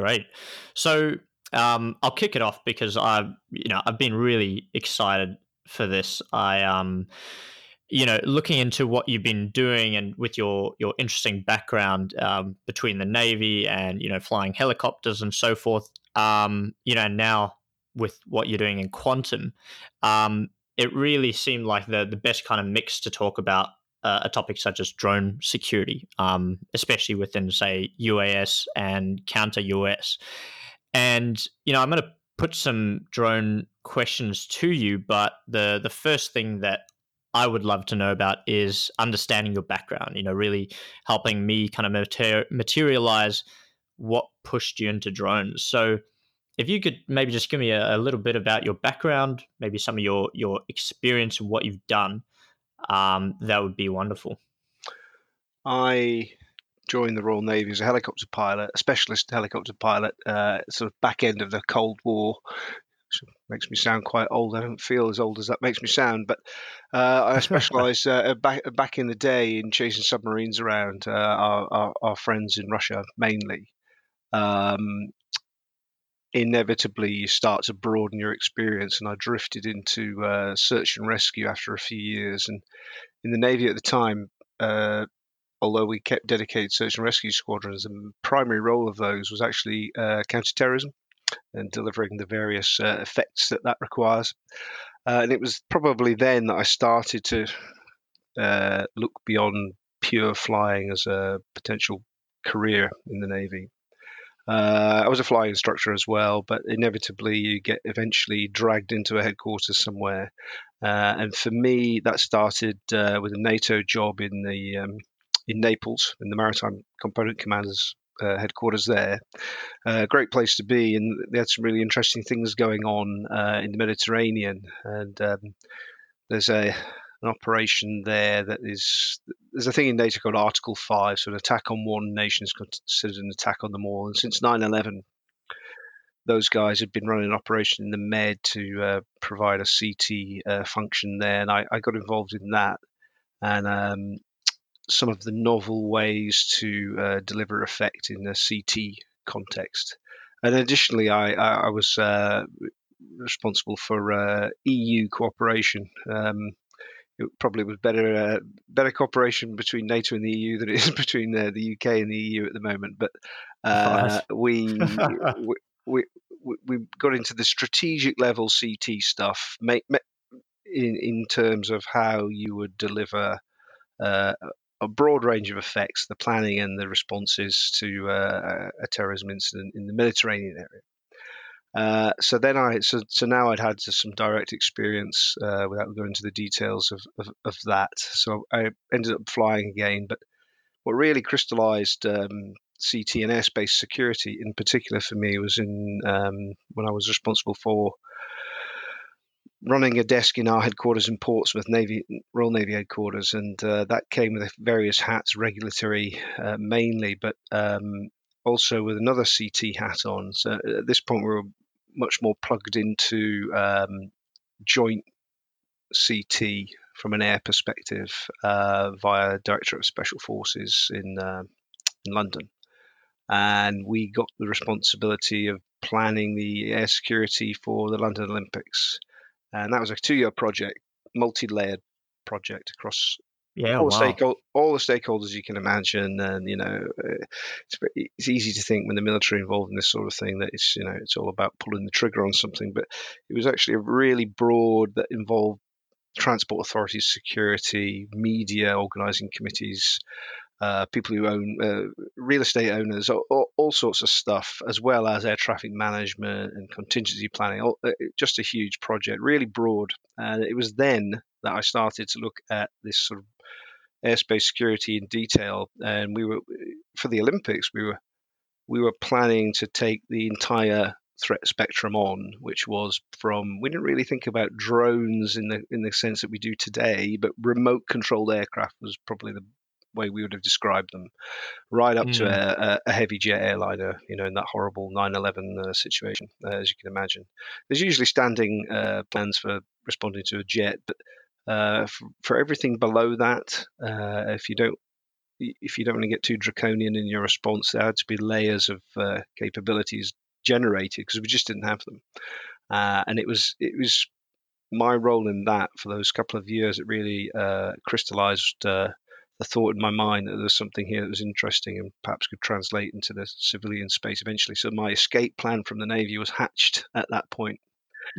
great. So um, I'll kick it off because I've you know I've been really excited for this. I um you know looking into what you've been doing and with your your interesting background um, between the navy and you know flying helicopters and so forth um, you know now with what you're doing in quantum um, it really seemed like the the best kind of mix to talk about uh, a topic such as drone security um, especially within say UAS and counter UAS and you know I'm going to put some drone questions to you but the the first thing that I would love to know about is understanding your background, you know, really helping me kind of mater- materialize what pushed you into drones. So, if you could maybe just give me a, a, little bit about your background, maybe some of your your experience and what you've done, um, that would be wonderful. I joined the Royal Navy as a helicopter pilot, a specialist helicopter pilot, uh, sort of back end of the Cold War, makes me sound quite old. I don't feel as old as that makes me sound, but uh, I specialised uh, back back in the day in chasing submarines around uh, our, our, our friends in Russia mainly. Um, inevitably, you start to broaden your experience, and I drifted into uh, search and rescue after a few years. And in the Navy at the time, uh, although we kept dedicated search and rescue squadrons, the primary role of those was actually uh, counterterrorism and delivering the various uh, effects that that requires. Uh, and it was probably then that I started to uh, look beyond pure flying as a potential career in the Navy. Uh, I was a flying instructor as well, but inevitably you get eventually dragged into a headquarters somewhere. Uh, and for me, that started uh, with a NATO job in the um, in Naples in the Maritime Component Commanders uh, headquarters there. Uh, great place to be, and they had some really interesting things going on uh, in the Mediterranean. And um, there's a an operation there that is there's a thing in NATO called Article Five, so an attack on one nation is considered an attack on them all. And since 9/11, those guys had been running an operation in the Med to uh, provide a CT uh, function there, and I, I, got involved in that. And um, some of the novel ways to uh, deliver effect in a CT context. And additionally, I, I, was uh, responsible for uh, EU cooperation. Um, it probably was better uh, better cooperation between NATO and the EU than it is between the UK and the EU at the moment. But uh, we, we, we we got into the strategic level CT stuff, in in terms of how you would deliver uh, a broad range of effects, the planning and the responses to uh, a terrorism incident in the Mediterranean area. Uh, so then I so so now I'd had some direct experience uh, without going into the details of, of, of, that. So I ended up flying again, but what really crystallized um, CT and airspace security in particular for me was in um, when I was responsible for running a desk in our headquarters in Portsmouth, Navy Royal Navy headquarters, and uh, that came with various hats, regulatory uh, mainly, but um, also with another CT hat on. So at this point, we were much more plugged into um, joint CT from an air perspective uh, via Director of Special Forces in uh, in London, and we got the responsibility of planning the air security for the London Olympics. And that was a two-year project, multi-layered project across yeah, all, wow. the stakeholders, all the stakeholders you can imagine, and you know, uh, it's, it's easy to think when the military involved in this sort of thing that it's you know it's all about pulling the trigger on something, but it was actually a really broad that involved transport authorities, security, media, organising committees, uh, people who own uh, real estate owners, all, all, sorts of stuff, as well as air traffic management and contingency planning. All, uh, just a huge project, really broad. And it was then that I started to look at this sort of airspace security in detail. And we were for the Olympics, we were we were planning to take the entire threat spectrum on, which was from we didn't really think about drones in the in the sense that we do today, but remote controlled aircraft was probably the way we would have described them, right up mm. to hmm. a, a, heavy jet airliner, you know, in that horrible 9/11 uh, situation, uh, as you can imagine. There's usually standing uh, plans for responding to a jet, but uh, for, everything below that, uh, if you don't if you don't want to get too draconian in your response, there had to be layers of uh, capabilities generated because we just didn't have them. Uh, and it was it was my role in that for those couple of years. It really uh, crystallized the thought in my mind that there's something here that was interesting and perhaps could translate into the civilian space eventually. So my escape plan from the navy was hatched at that point.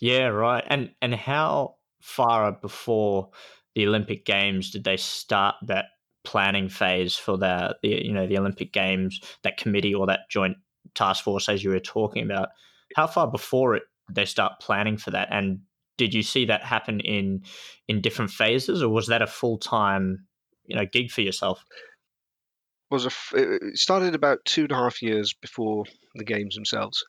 yeah, right. And and how far before the Olympic Games did they start that planning phase for the, the you know the Olympic Games, that committee or that joint task force as you were talking about? How far before it they start planning for that? And did you see that happen in in different phases, or was that a full time you know gig for yourself? Was a it started about two and a half years before the games themselves.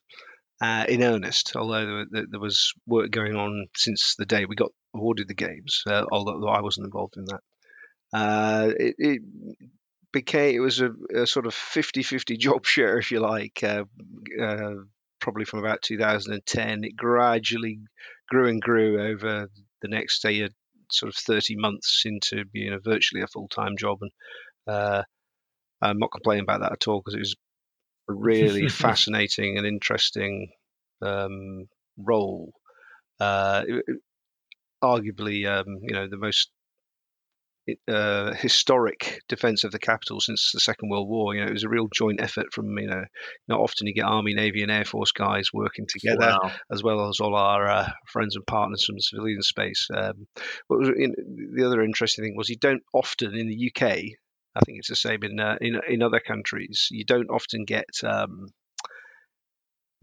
Uh, in earnest, although there, there, was work going on since the day we got awarded the games, uh, although I wasn't involved in that. Uh, it, it, became, it was a, a, sort of 50 50 job share, if you like, uh, uh, probably from about 2010. It gradually grew and grew over the next, say, sort of 30 months into being a virtually a full time job. And uh, I'm not complaining about that at all because it was a really fascinating and interesting um, role. Uh, arguably, um, you know, the most uh, historic defense of the capital since the Second World War. You know, it was a real joint effort from you know, not often you get Army, Navy, and Air Force guys working together, wow. as well as all our uh, friends and partners from the civilian space. Um, but was, in, the other interesting thing was you don't often in the UK. I think it's the same in uh, in in other countries. You don't often get um,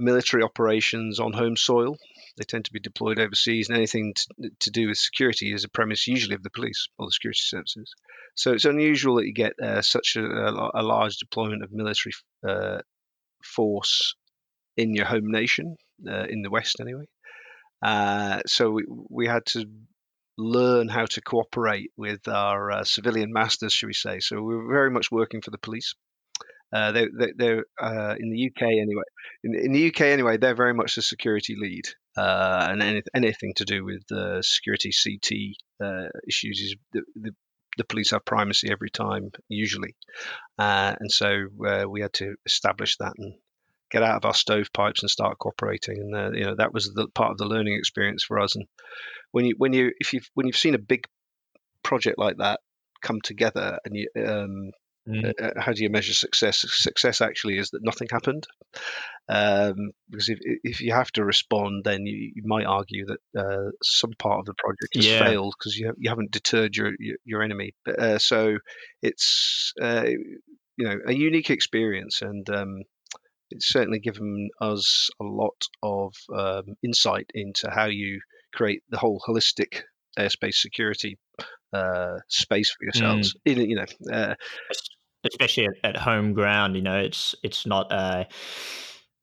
military operations on home soil. They tend to be deployed overseas, and anything to, to, do with security is a premise usually of the police or the security services. So it's unusual that you get uh, such a, a, large deployment of military uh, force in your home nation, uh, in the West anyway. Uh, so we, we had to learn how to cooperate with our uh, civilian masters, should we say. So we're very much working for the police. Uh, they, they, they're uh, in the UK anyway. In, in, the UK anyway, they're very much the security lead, uh, and any, anything to do with security CT uh, issues is the, the, the, police have primacy every time, usually, uh, and so we had to establish that and get out of our stovepipes and start cooperating. And you know that was the part of the learning experience for us. And when you when you if you when you've seen a big project like that come together and you um, Mm. Uh, how do you measure success? Success actually is that nothing happened. Um, because if, if you have to respond, then you, you might argue that uh, some part of the project has yeah. failed because you, you haven't deterred your your, your enemy. But, uh, so it's uh, you know a unique experience, and um, it's certainly given us a lot of um, insight into how you create the whole holistic airspace security uh, space for yourselves. Mm. In, you know, uh, especially at, at, home ground. You know, it's it's not a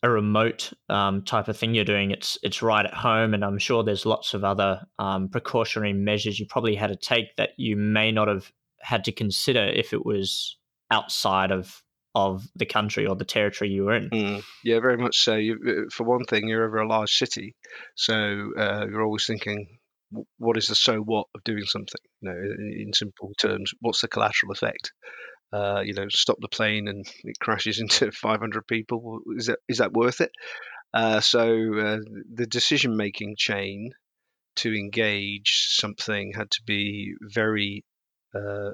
a remote um, type of thing you're doing. It's it's right at home, and I'm sure there's lots of other um, precautionary measures you probably had to take that you may not have had to consider if it was outside of of the country or the territory you were in. Mm, yeah, very much so. You, uh, for one thing, you're over a large city, so uh, you're always thinking, what is the so what of doing something? You know, in simple terms, what's the collateral effect? Uh, you know, stop the plane and it crashes into 500 people. Is that is that worth it? Uh, so uh, the decision making chain to engage something had to be very uh,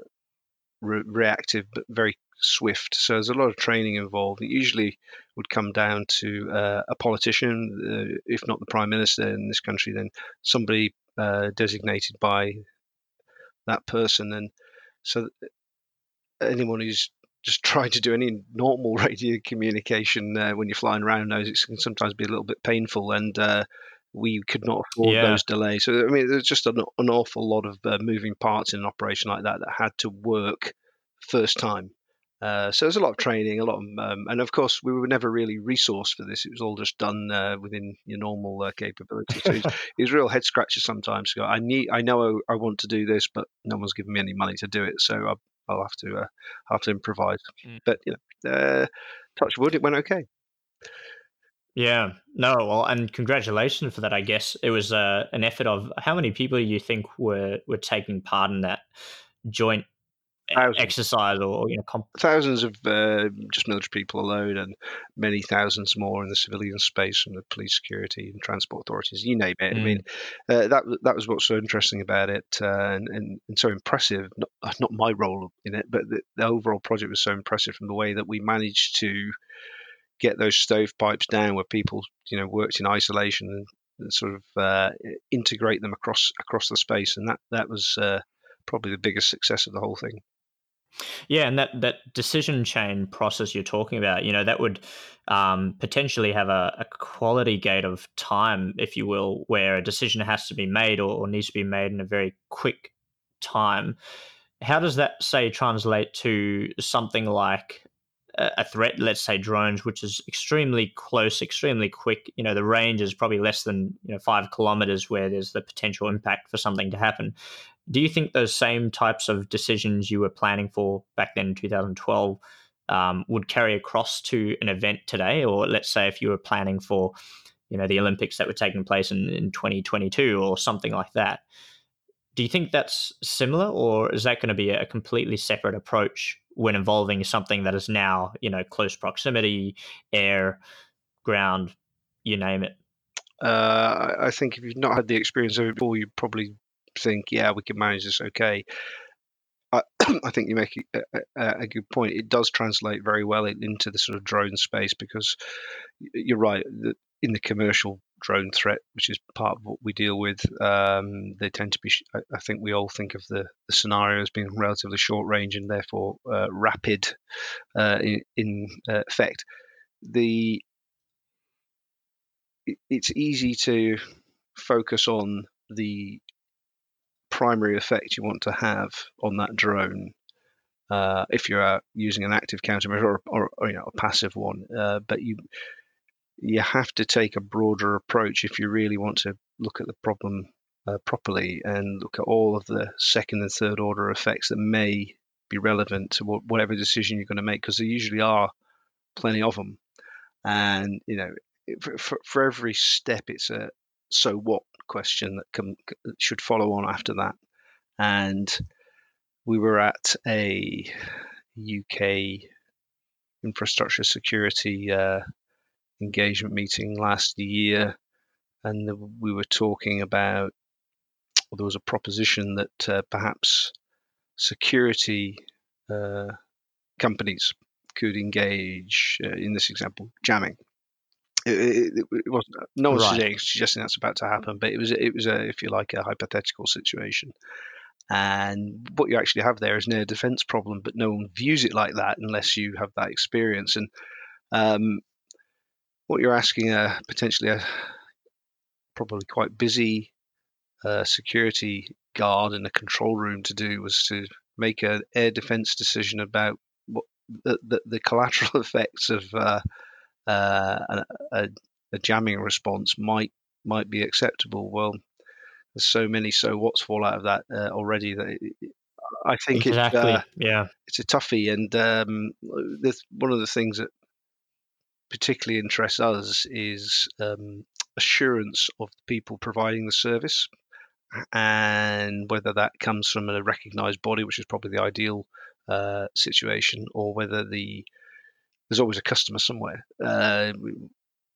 re- reactive, but very swift. So there's a lot of training involved. It usually would come down to uh, a politician, uh, if not the prime minister in this country, then somebody uh, designated by that person. And so anyone who's just trying to do any normal radio communication uh, when you're flying around knows it can sometimes be a little bit painful and uh, we could not afford yeah. those delays. So I mean, there's just an, an awful lot of uh, moving parts in an operation like that that had to work first time. Uh, so there's a lot of training, a lot of, um, and of course we were never really resourced for this. It was all just done uh, within your normal uh, capability. So it, was, real head scratcher sometimes. Go, I need, I know I, I, want to do this, but no one's giving me any money to do it. So I, I'll have to uh, have to improvise. Mm. But you know, uh, touch wood, it went okay. Yeah, no, well, and congratulations for that. I guess it was uh, an effort of how many people you think were were taking part in that joint Thousands. exercise or you know comp- thousands of uh, just military people alone, and many thousands more in the civilian space and the police, security, and transport authorities. You name it. I mean, uh, that that was what's so interesting about it, uh, and, and and so impressive. Not not my role in it, but the, the overall project was so impressive from the way that we managed to get those stovepipes down, where people you know worked in isolation and, and sort of uh, integrate them across across the space, and that that was. Uh, probably the biggest success of the whole thing. Yeah, and that that decision chain process you're talking about, you know, that would um, potentially have a, a, quality gate of time, if you will, where a decision has to be made or, or, needs to be made in a very quick time. How does that say translate to something like a, threat, let's say drones, which is extremely close, extremely quick? You know, the range is probably less than you know five kilometers, where there's the potential impact for something to happen. Do you think those same types of decisions you were planning for back then in 2012 um, would carry across to an event today? Or let's say if you were planning for, you know, the Olympics that were taking place in, in 2022 or something like that. Do you think that's similar, or is that going to be a completely separate approach when involving something that is now, you know, close proximity, air, ground, you name it? Uh, I think if you've not had the experience of it before, you probably think, yeah, we can manage this okay. I, think you make a, a, a, good point. It does translate very well into the sort of drone space because you're right. In the commercial drone threat, which is part of what we deal with, um, they tend to be. I think we all think of the, the scenario as being relatively short range and therefore uh, rapid uh, in, in uh, effect. The it's easy to focus on the primary effect you want to have on that drone uh, if you're using an active countermeasure or, or, or, you know a passive one. Uh, but you you have to take a broader approach if you really want to look at the problem uh, properly and look at all of the second and third order effects that may be relevant to whatever decision you're going to make because there usually are plenty of them. And you know, for, for every step, it's a so what question that should follow on after that. And we were at a UK infrastructure security uh, engagement meeting last year, and we were talking about well, there was a proposition that uh, perhaps security uh, companies could engage, uh, in this example, jamming it, it, it wasn't. No one's right. suggesting that's about to happen, but it was. It was a, if you like, a hypothetical situation. And what you actually have there is an air defense problem, but no one views it like that unless you have that experience. And um, what you're asking a potentially a probably quite busy uh, security guard in a control room to do was to make an air defense decision about what the, the, the collateral effects of uh, uh, a, a, jamming response might might be acceptable. Well, there's so many so what's fall out of that uh, already that it, I think exactly. it's uh, yeah it's a toughie, and um, one of the things that particularly interests us is um, assurance of the people providing the service, and whether that comes from a recognised body, which is probably the ideal uh, situation, or whether the there's always a customer somewhere. Uh,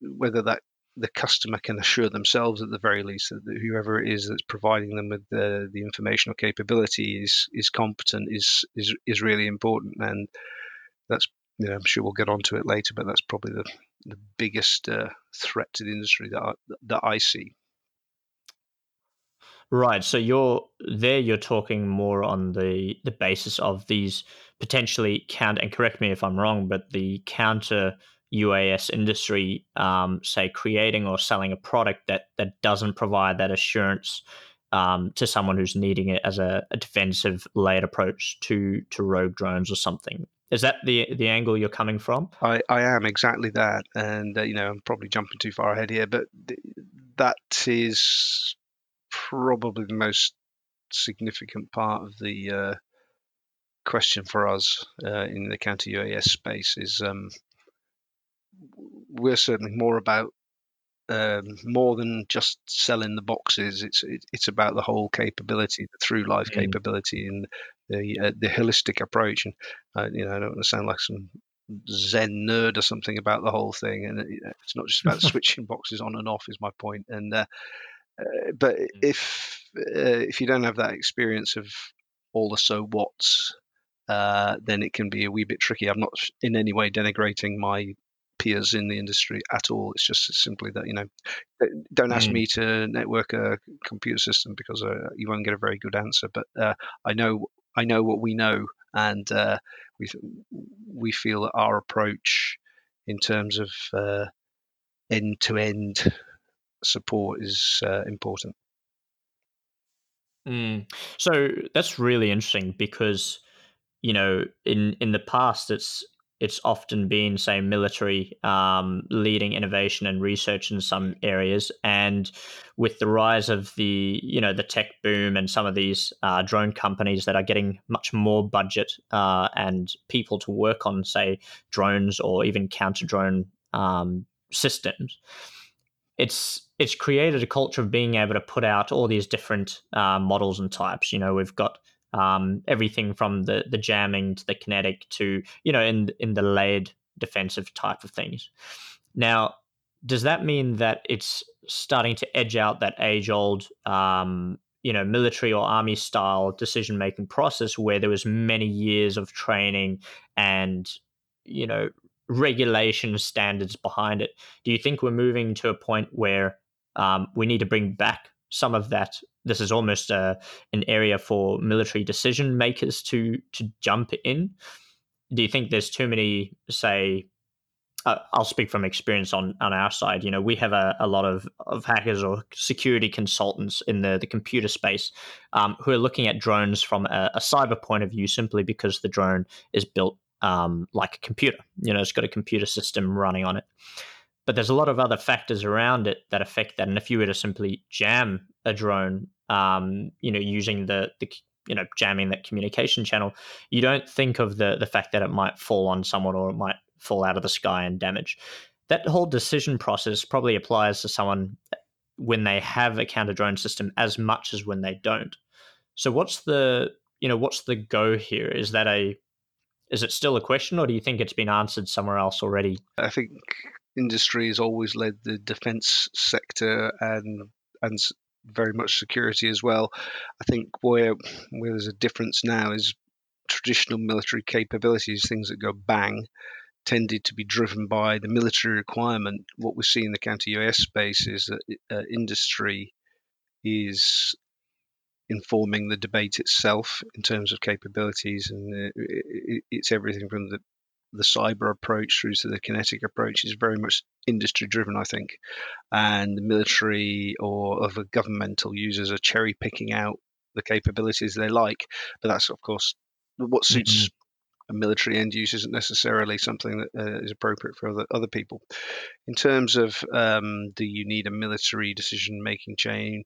whether that the customer can assure themselves at the very least that whoever it is that's providing them with the, the information or capability is is competent is is is really important and that's you know, I'm sure we'll get onto it later but that's probably the the biggest uh, threat to the industry that I, that I see Right. So you're there. You're talking more on the the basis of these potentially count, And correct me if I'm wrong, but the counter UAS industry, um, say creating or selling a product that that doesn't provide that assurance um, to someone who's needing it as a, a defensive layered approach to to rogue drones or something. Is that the the angle you're coming from? I, I am exactly that, and uh, you know I'm probably jumping too far ahead here, but th- that is probably the most significant part of the uh, question for us uh, in the counter UAS space is um, we're certainly more about um, more than just selling the boxes. It's it, it's about the whole capability, the through life mm. capability, and the uh, the holistic approach. And uh, you know, I don't want to sound like some Zen nerd or something about the whole thing. And it's not just about switching boxes on and off, is my point. And uh, uh, but mm. if uh, if you don't have that experience of all the so whats, uh, then it can be a wee bit tricky. I'm not in any way denigrating my peers in the industry at all. It's just simply that you know, don't ask mm. me to network a computer system because uh, you won't get a very good answer. But uh, I know I know what we know, and uh, we we feel that our approach in terms of end to end support is uh, important. Mm. So that's really interesting because you know in in the past it's it's often been say military um, leading innovation and research in some areas and with the rise of the you know the tech boom and some of these uh, drone companies that are getting much more budget uh, and people to work on say drones or even counter drone um, systems it's it's created a culture of being able to put out all these different uh, models and types. You know, we've got um, everything from the the jamming to the kinetic to you know in in the layered defensive type of things. Now, does that mean that it's starting to edge out that age old um, you know military or army style decision making process where there was many years of training and you know regulation standards behind it. Do you think we're moving to a point where um, we need to bring back some of that? This is almost uh, an area for military decision makers to to jump in. Do you think there's too many, say, uh, I'll speak from experience on, on our side. You know, we have a, a lot of, of hackers or security consultants in the, the computer space um, who are looking at drones from a, a, cyber point of view simply because the drone is built um, like a computer. You know, it's got a computer system running on it. But there's a lot of other factors around it that affect that. And if you were to simply jam a drone, um, you know, using the the you know jamming that communication channel, you don't think of the the fact that it might fall on someone or it might fall out of the sky and damage. That whole decision process probably applies to someone when they have a counter drone system as much as when they don't. So what's the you know what's the go here? Is that a is it still a question, or do you think it's been answered somewhere else already? I think industry has always led the defence sector and and very much security as well. I think where where there's a difference now is traditional military capabilities, things that go bang, tended to be driven by the military requirement. What we see in the counter UAS space is that uh, industry is informing the debate itself in terms of capabilities, and uh, it's everything from the the cyber approach through to the kinetic approach is very much industry driven, I think, and the military or other governmental users are cherry picking out the capabilities they like, but that's of course what suits. Mm-hmm. A military end use isn't necessarily something that uh, is appropriate for other, other people. In terms of um, do you need a military decision making chain?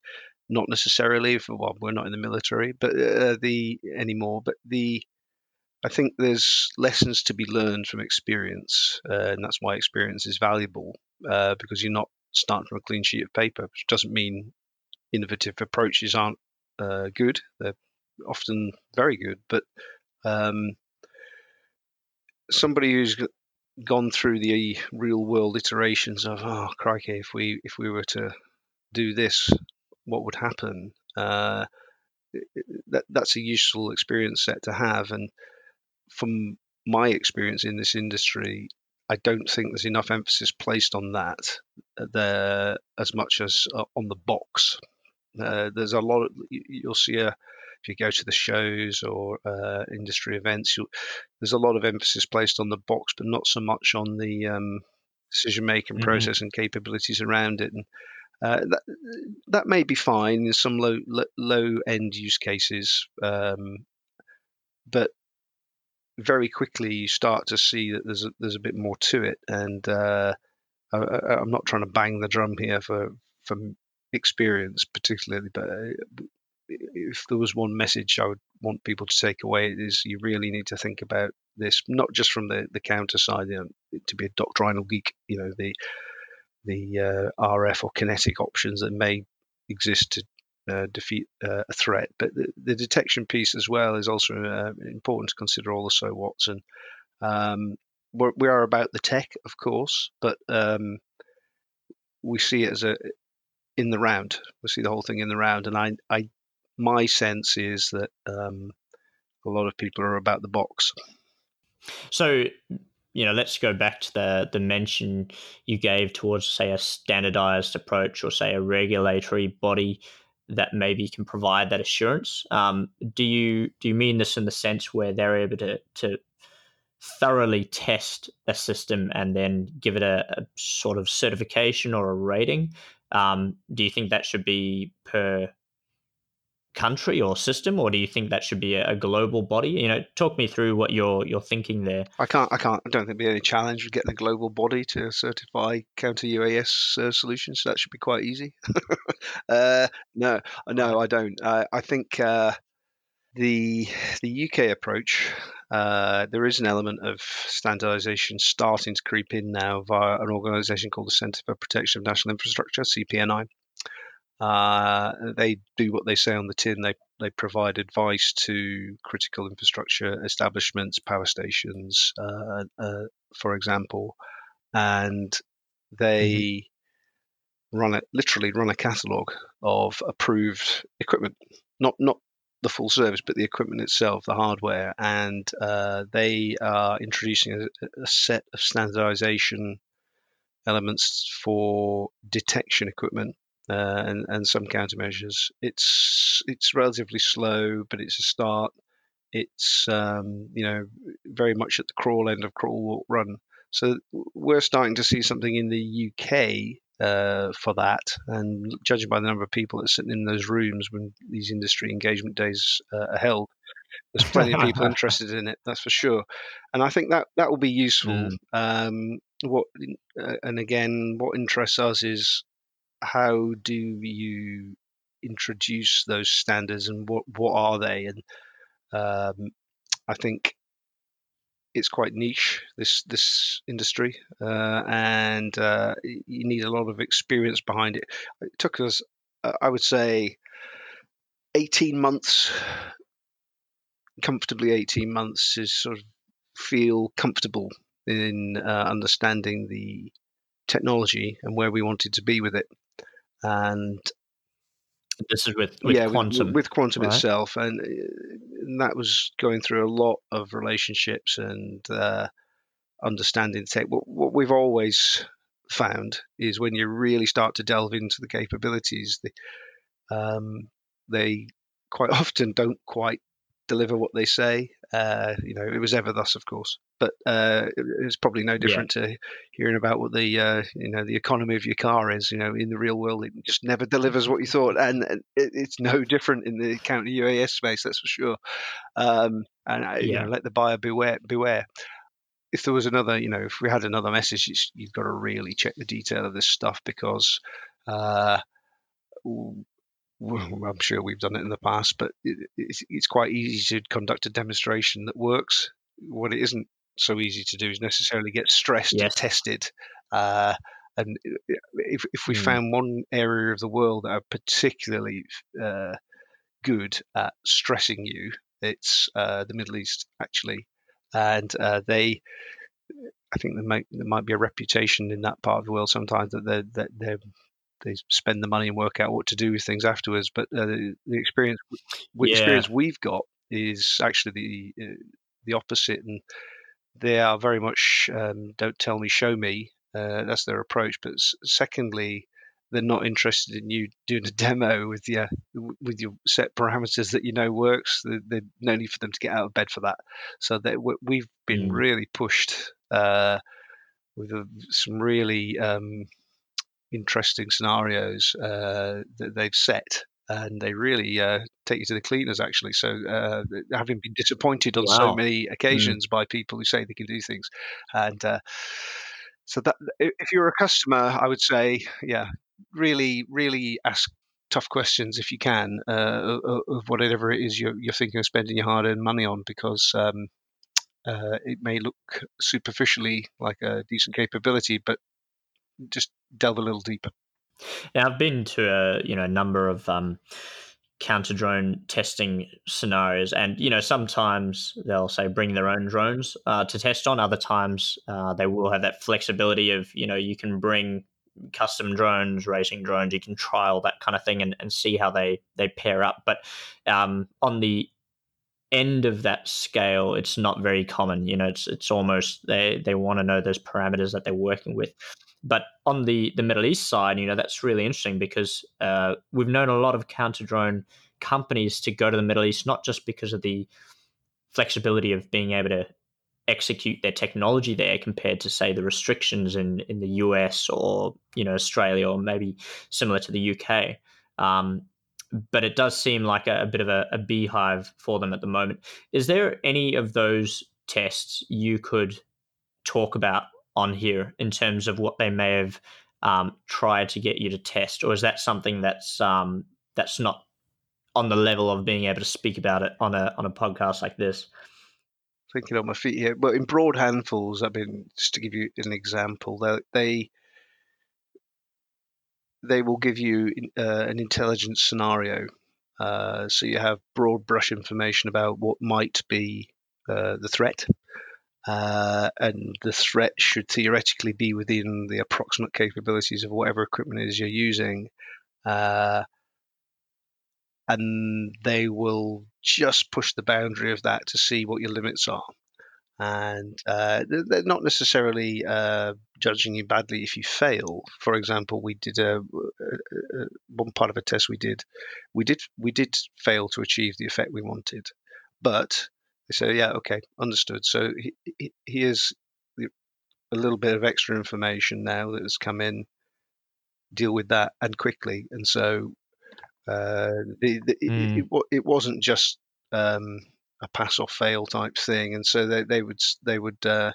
not necessarily for well we're not in the military but uh, the anymore but the I think there's lessons to be learned from experience, uh, and that's why experience is valuable uh, because you're not starting from a clean sheet of paper, which doesn't mean innovative approaches aren't uh, good. They're often very good, but um, somebody who's gone through the real world iterations of oh crikey, if we if we were to do this, what would happen. Uh, that that's a useful experience set to have, and from my experience in this industry, I don't think there's enough emphasis placed on that uh, there as much as uh, on the box. Uh, there's a lot. Of, you'll see a if you go to the shows or uh, industry events, there's a lot of emphasis placed on the box, but not so much on the um, decision making mm-hmm. process and capabilities around it. And uh, that that may be fine in some low low end use cases, um, but very quickly you start to see that there's a, there's a bit more to it. And uh, I, am not trying to bang the drum here for from experience particularly, but uh, if there was one message I would want people to take away, it is you really need to think about this, not just from the, the counter side, you know, to be a doctrinal geek, you know, the the uh, RF or kinetic options that may exist to uh, defeat uh, a threat. But the, the, detection piece as well is also uh, important to consider all the so whats. And um, we're, we are about the tech, of course, but um, we see it as a in the round. We see the whole thing in the round, and I, I my sense is that um, a lot of people are about the box. So, you know, let's go back to the the mention you gave towards, say, a standardized approach or say a regulatory body that maybe can provide that assurance. Um, do you do you mean this in the sense where they're able to to thoroughly test a system and then give it a, a sort of certification or a rating? Um, do you think that should be per country or system, or do you think that should be a, global body? You know, talk me through what you're you're thinking there. I can't, I can't, I don't think there'll be any challenge with getting a global body to certify counter UAS uh, solutions. So that should be quite easy. uh, no, no, I don't. Uh, I think uh, the the UK approach. Uh, there is an element of standardization starting to creep in now via an organization called the Centre for Protection of National Infrastructure, CPNI. Uh, they do what they say on the tin. They they provide advice to critical infrastructure establishments, power stations, uh, uh, for example, and they mm-hmm. run it literally run a catalog of approved equipment, not not the full service, but the equipment itself, the hardware, and uh, they are introducing a, a set of standardization elements for detection equipment uh, and, and some countermeasures. It's it's relatively slow, but it's a start. It's um, you know very much at the crawl end of crawl walk run. So we're starting to see something in the UK uh, for that, and judging by the number of people that are sitting in those rooms when these industry engagement days uh, are held, there's plenty of people interested in it. That's for sure, and I think that that will be useful. Mm. Um, what uh, and again, what interests us is how do you introduce those standards and what what are they? And um, I think it's quite niche this this industry, uh, and uh, you need a lot of experience behind it. It took us, uh, I would say, eighteen months, comfortably eighteen months, to sort of feel comfortable in uh, understanding the technology and where we wanted to be with it and this is with, with yeah, quantum with, with quantum right? itself, and, uh, and, that was going through a lot of relationships and uh, understanding tech. What, what we've always found is when you really start to delve into the capabilities, the, um, they quite often don't quite deliver what they say. Uh, you know, it was ever thus, of course, but uh, it's probably no different yeah. to hearing about what the uh, you know the economy of your car is. You know, in the real world, it just never delivers what you thought, and it, it's no different in the counter UAS space. That's for sure. Um, and yeah. you know, let the buyer beware. Beware. If there was another, you know, if we had another message, you've got to really check the detail of this stuff because uh, I'm sure we've done it in the past, but it's, it's quite easy to conduct a demonstration that works. What it isn't so easy to do is necessarily get stressed yes. and tested. Uh, and if, if we mm. found one area of the world that are particularly uh, good at stressing you, it's uh, the Middle East, actually. And uh, they, I think there might, there might be a reputation in that part of the world sometimes that they're, that they're they spend the money and work out what to do with things afterwards. But uh, the, the, experience, the yeah. experience we've got is actually the uh, the opposite, and they are very much um, don't tell me, show me. Uh, that's their approach. But secondly, they're not interested in you doing a demo with your with your set parameters that you know works. There's no need for them to get out of bed for that. So that we've been mm. really pushed uh, with a, some really um, interesting scenarios uh, that they've set, and they really uh, take you to the cleaners. Actually, so uh, having been disappointed on wow. so many hmm. occasions mm. by people who say they can do things, and uh, so that if you're a customer, I would say, yeah, really, really ask tough questions if you can uh, of whatever it is you're, you're, thinking of spending your hard-earned money on, because um, uh, it may look superficially like a decent capability, but just delve a little deeper. Now I've been to a you know a number of um, counter drone testing scenarios, and you know sometimes they'll say bring their own drones uh, to test on. Other times uh, they will have that flexibility of you know you can bring custom drones, racing drones. You can trial that kind of thing and, and see how they they pair up. But um, on the end of that scale, it's not very common. You know, it's it's almost they they want to know those parameters that they're working with. But on the the Middle East side, you know, that's really interesting because uh, we've known a lot of counter drone companies to go to the Middle East not just because of the flexibility of being able to execute their technology there compared to say the restrictions in in the US or you know Australia or maybe similar to the UK. Um, but it does seem like a, a bit of a, a, beehive for them at the moment. Is there any of those tests you could talk about on here in terms of what they may have um, tried to get you to test, or is that something that's um, that's not on the level of being able to speak about it on a on a podcast like this? Thinking on my feet here, but in broad handfuls, I mean, just to give you an example, they, they they will give you uh, an intelligence scenario. Uh, so you have broad brush information about what might be uh, the threat, uh, and the threat should theoretically be within the approximate capabilities of whatever equipment is you're using. Uh, and they will just push the boundary of that to see what your limits are and uh, they're not necessarily uh, judging you badly if you fail. For example, we did a, a, a, one part of a test we did, we did we did fail to achieve the effect we wanted, but they said, yeah, okay, understood. So he, he, here's a little bit of extra information now that has come in. Deal with that and quickly. And so uh, the, the, mm. it, it, it, wasn't just um, a pass or fail type thing, and so they, they would they would uh,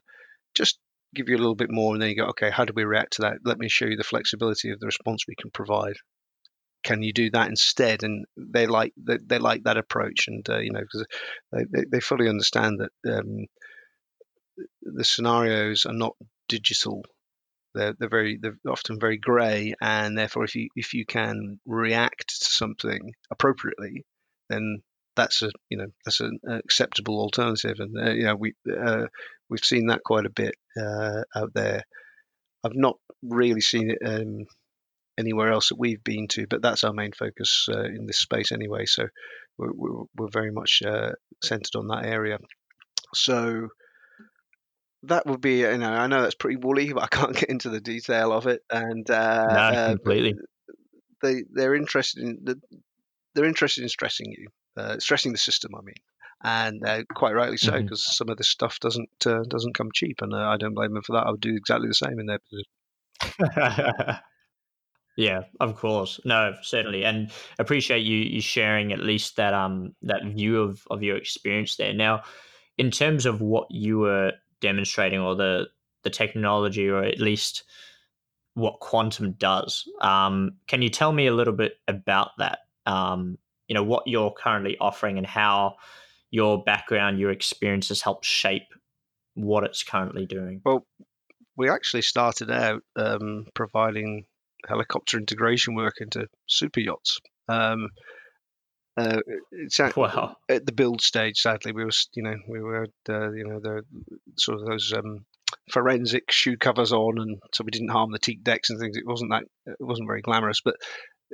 just give you a little bit more, and then you go, okay, how do we react to that? Let me show you the flexibility of the response we can provide. Can you do that instead? And they like they, they like that approach, and uh, you know because they, they, fully understand that um, the scenarios are not digital they're, they're very they're often very grey and therefore if you if you can react to something appropriately then that's a you know that's an acceptable alternative, and uh, you know we uh, we've seen that quite a bit uh, out there. I've not really seen it um, anywhere else that we've been to, but that's our main focus uh, in this space anyway. So we're, we're, we're very much uh, centered on that area. So that would be you know I know that's pretty woolly, but I can't get into the detail of it. And uh, no, completely. they they're interested in the, they're interested in stressing you uh, stressing the system. I mean, and uh, quite rightly so because mm-hmm. some of this stuff doesn't uh, doesn't come cheap, and uh, I don't blame them for that. I would do exactly the same in their position. yeah, of course, no, certainly, and appreciate you you sharing at least that um that view of of your experience there. Now, in terms of what you were demonstrating, or the the technology, or at least what quantum does, um, can you tell me a little bit about that? Um, you know what you're currently offering and how your background, your experiences help shape what it's currently doing. Well, we actually started out um, providing helicopter integration work into super yachts. Um, uh, it's at, wow. at the build stage. Sadly, we were, you know, we were, uh, you know, the sort of those um, forensic shoe covers on, and so we didn't harm the teak decks and things. It wasn't that, it wasn't very glamorous, but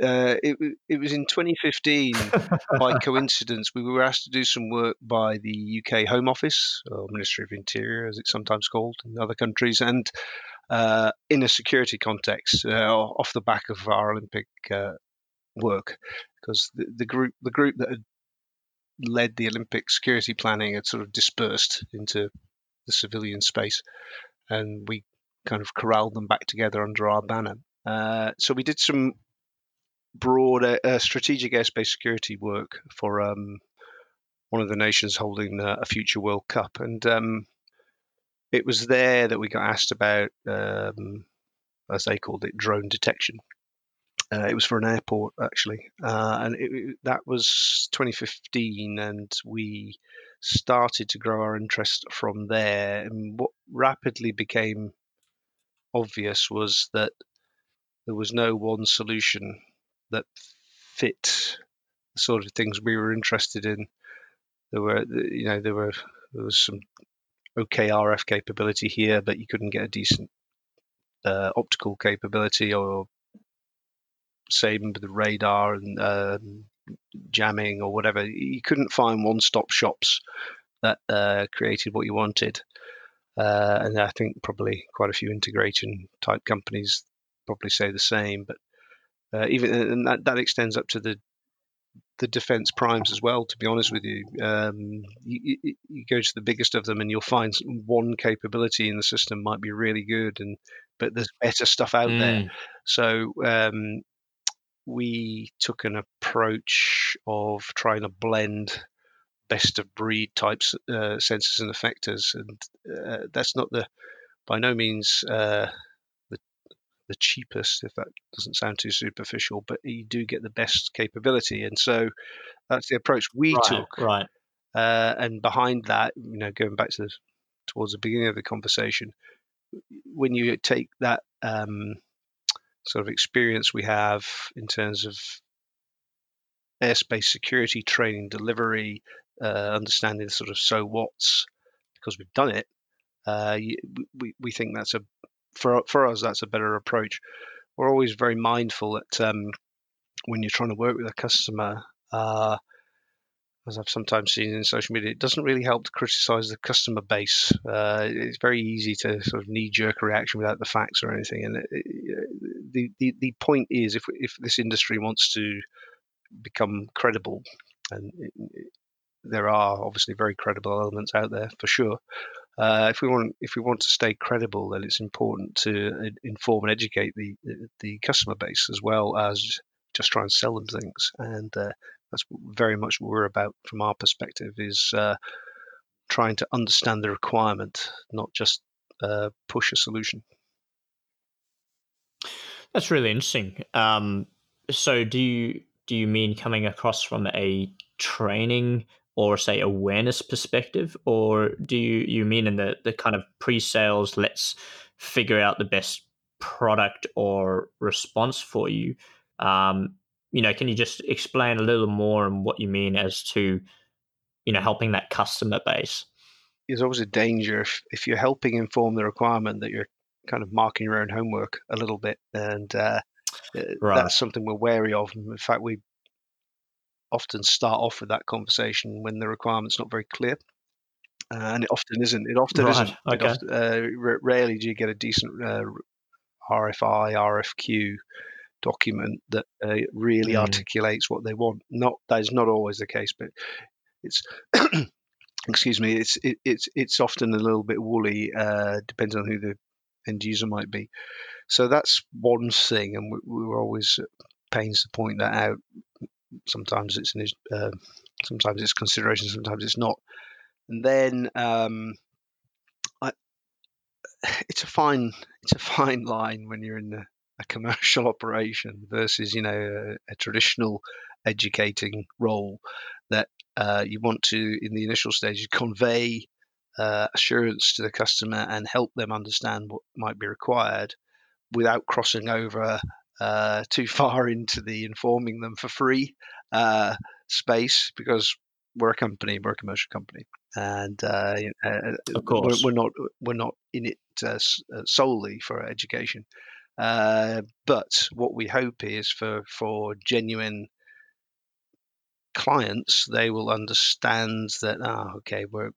uh, it, it was in 2015 by coincidence we were asked to do some work by the UK Home Office or Ministry of Interior as it's sometimes called in other countries and uh, in a security context uh, off the back of our Olympic uh, work because the, the, group the group that had led the Olympic security planning had sort of dispersed into the civilian space and we kind of corralled them back together under our banner. Uh, so we did some broad uh, strategic airspace security work for um, one of the nations holding uh, a future World Cup, and um, it was there that we got asked about, um, as they called it, drone detection. Uh, it was for an airport actually, uh, and it, that was 2015, and we started to grow our interest from there. And what rapidly became obvious was that there was no one solution that fit the sort of things we were interested in. There were, you know, there were there was some okay RF capability here, but you couldn't get a decent uh, optical capability or same with the radar and um, jamming or whatever. You couldn't find one-stop shops that uh, created what you wanted. Uh, and I think probably quite a few integration type companies probably say the same. But uh, even and that, that extends up to the the defense primes as well. To be honest with you, um, you, you, go to the biggest of them and you'll find one capability in the system might be really good, and but there's better stuff out mm. there. So um, we took an approach of trying to blend best of breed types uh, sensors and effectors, and uh, that's not the by no means uh, the cheapest, if that doesn't sound too superficial, but you do get the best capability, and so that's the approach we right, took. Right. Uh, and behind that, you know, going back to the, towards the beginning of the conversation, when you take that um, sort of experience we have in terms of airspace security training, delivery, uh, understanding the sort of so what's, because we've done it, uh, we, we think that's a for for us that's a better approach. We're always very mindful that um, when you're trying to work with a customer, uh, as I've sometimes seen in social media, it doesn't really help to criticize the customer base. Uh, it's very easy to sort of knee jerk a reaction without the facts or anything. And it, it, the, the the point is, if if this industry wants to become credible, and it, there are obviously very credible elements out there for sure. Uh, if we want if we want to stay credible, then it's important to inform and educate the the customer base as well as just try and sell them things. And uh, that's very much what we're about from our perspective is uh, trying to understand the requirement, not just uh, push a solution. That's really interesting. Um, so, do you do you mean coming across from a training or say awareness perspective, or do you you mean in the the kind of pre-sales? Let's figure out the best product or response for you. Um, you know, can you just explain a little more on what you mean as to, you know, helping that customer base? There's always a danger if, if you're helping inform the requirement that you're kind of marking your own homework a little bit, and uh, uh right. that's something we're wary of. In fact, we often start off with that conversation when the requirement's not very clear. Uh, and it often isn't. It often right. isn't. Okay. Often, uh, r- rarely do you get a decent uh, RFI, RFQ document that uh, really mm. articulates what they want. Not that is not always the case, but it's excuse me. It's it, it's it's often a little bit woolly, uh, depending on who the end user might be. So that's one thing, and we, we were always pains to point that out. Sometimes it's an, uh, sometimes it's consideration, sometimes it's not. And then um, I, it's a fine it's a fine line when you're in a commercial operation versus you know a, a traditional educating role that uh, you want to in the initial stages convey uh, assurance to the customer and help them understand what might be required without crossing over uh, too far into the informing them for free uh, space because we're a company, we're a commercial company, and uh, uh of course we're, we're, not we're not in it uh, solely for education. Uh, but what we hope is for for genuine clients, they will understand that ah, okay, we're,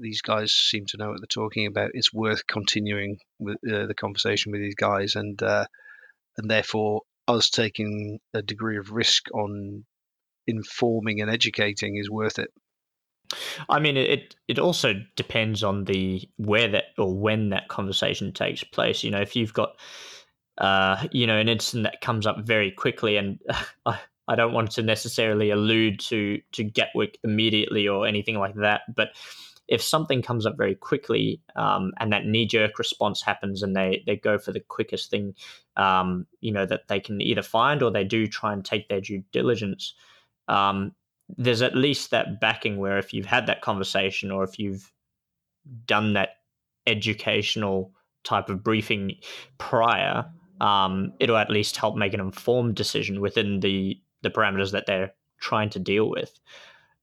these guys seem to know what they're talking about. It's worth continuing with uh, the conversation with these guys, and uh, and therefore us taking a degree of risk on informing and educating is worth it. I mean, it it also depends on the where that or when that conversation takes place. You know, if you've got uh, you know, an incident that comes up very quickly, and I, I don't want to necessarily allude to to Gatwick immediately or anything like that, but if something comes up very quickly um, and that knee jerk response happens and they they go for the quickest thing, um, you know, that they can either find or they do try and take their due diligence. Um, there's at least that backing where if you've had that conversation or if you've done that educational type of briefing prior, um, it'll at least help make an informed decision within the the parameters that they're trying to deal with.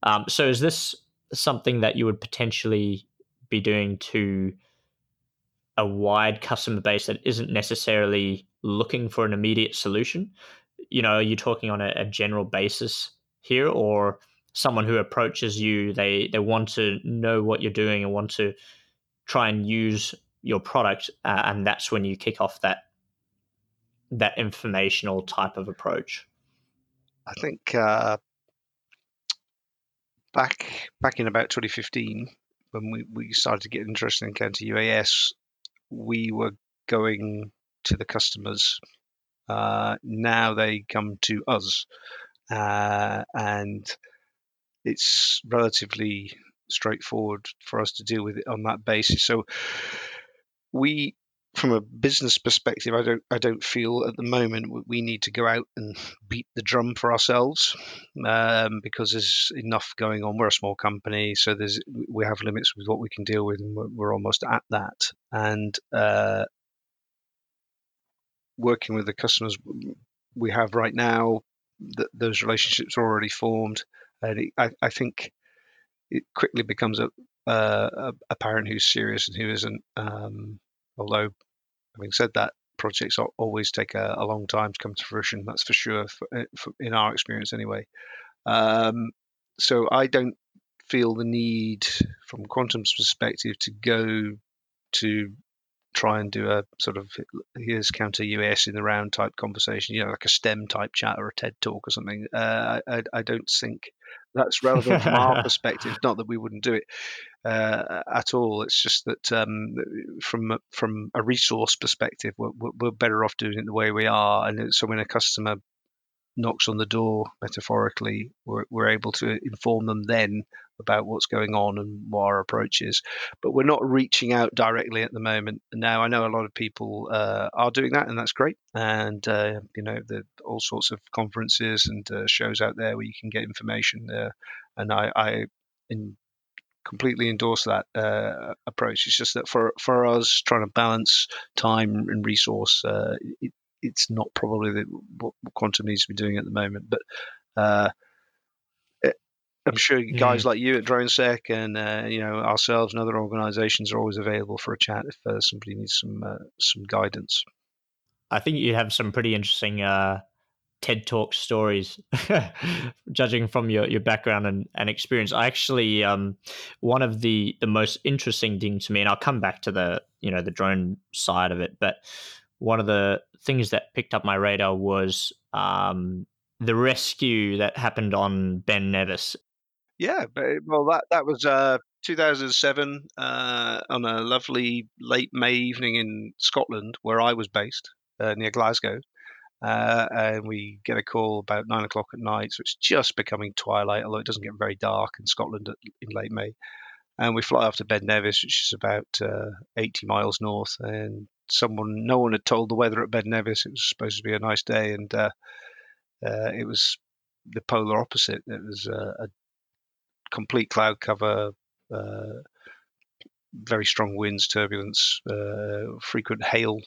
Um, so, is this something that you would potentially be doing to a wide customer base that isn't necessarily looking for an immediate solution? You know, are you talking on a, a general basis here, or someone who approaches you, they they want to know what you're doing and want to try and use your product, uh, and that's when you kick off that that informational type of approach. I think uh, back back in about 2015, when we, we started to get interested in counter UAS, we were going to the customers. Uh, now they come to us, uh, and it's relatively straightforward for us to deal with it on that basis. So we from a business perspective, I don't I don't feel at the moment we need to go out and beat the drum for ourselves um, because there's enough going on. We're a small company, so there's we have limits with what we can deal with, and we're, we're almost at that. And uh, working with the customers we have right now, th- those relationships are already formed, and it, I, I think it quickly becomes a, uh, a parent who's serious and who isn't. Um, although, having said that, projects always take a, a, long time to come to fruition. That's for sure, for, eh, for, in our experience anyway. Um, so I don't feel the need, from Quantum's perspective, to go to try and do a sort of here's counter UAS in the round type conversation, you know, like a STEM type chat or a TED talk or something. Uh, I, I, don't think that's relevant from our perspective. Not that we wouldn't do it uh, at all. It's just that um, from from a resource perspective, we're, we're better off doing it the way we are. And so when a customer knocks on the door, metaphorically, we're, we're able to inform them then about what's going on and what our approach is. But we're not reaching out directly at the moment. Now, I know a lot of people uh, are doing that, and that's great. And, uh, you know, the all sorts of conferences and uh, shows out there where you can get information. There and I, I in, completely endorse that uh, approach. It's just that for, for us, trying to balance time and resource, uh, it, it's not probably the, what quantum needs to be doing at the moment. But uh, I'm sure guys mm. like you at DroneSec and uh, you know ourselves and other organisations are always available for a chat if uh, somebody needs some uh, some guidance. I think you have some pretty interesting uh, TED Talk stories, judging from your, your background and, and experience. I actually um, one of the the most interesting things to me, and I'll come back to the you know the drone side of it, but one of the things that picked up my radar was um, the rescue that happened on Ben Nevis. Yeah, well, that that was uh, 2007 uh, on a lovely late May evening in Scotland, where I was based uh, near Glasgow. Uh, and we get a call about nine o'clock at night, so it's just becoming twilight, although it doesn't get very dark in Scotland in late May. And we fly off to Ben Nevis, which is about uh, 80 miles north, and someone, no one had told the weather at Ben Nevis. It was supposed to be a nice day, and uh, uh, it was the polar opposite. It was a, a complete cloud cover, uh, very strong winds, turbulence, uh, frequent hail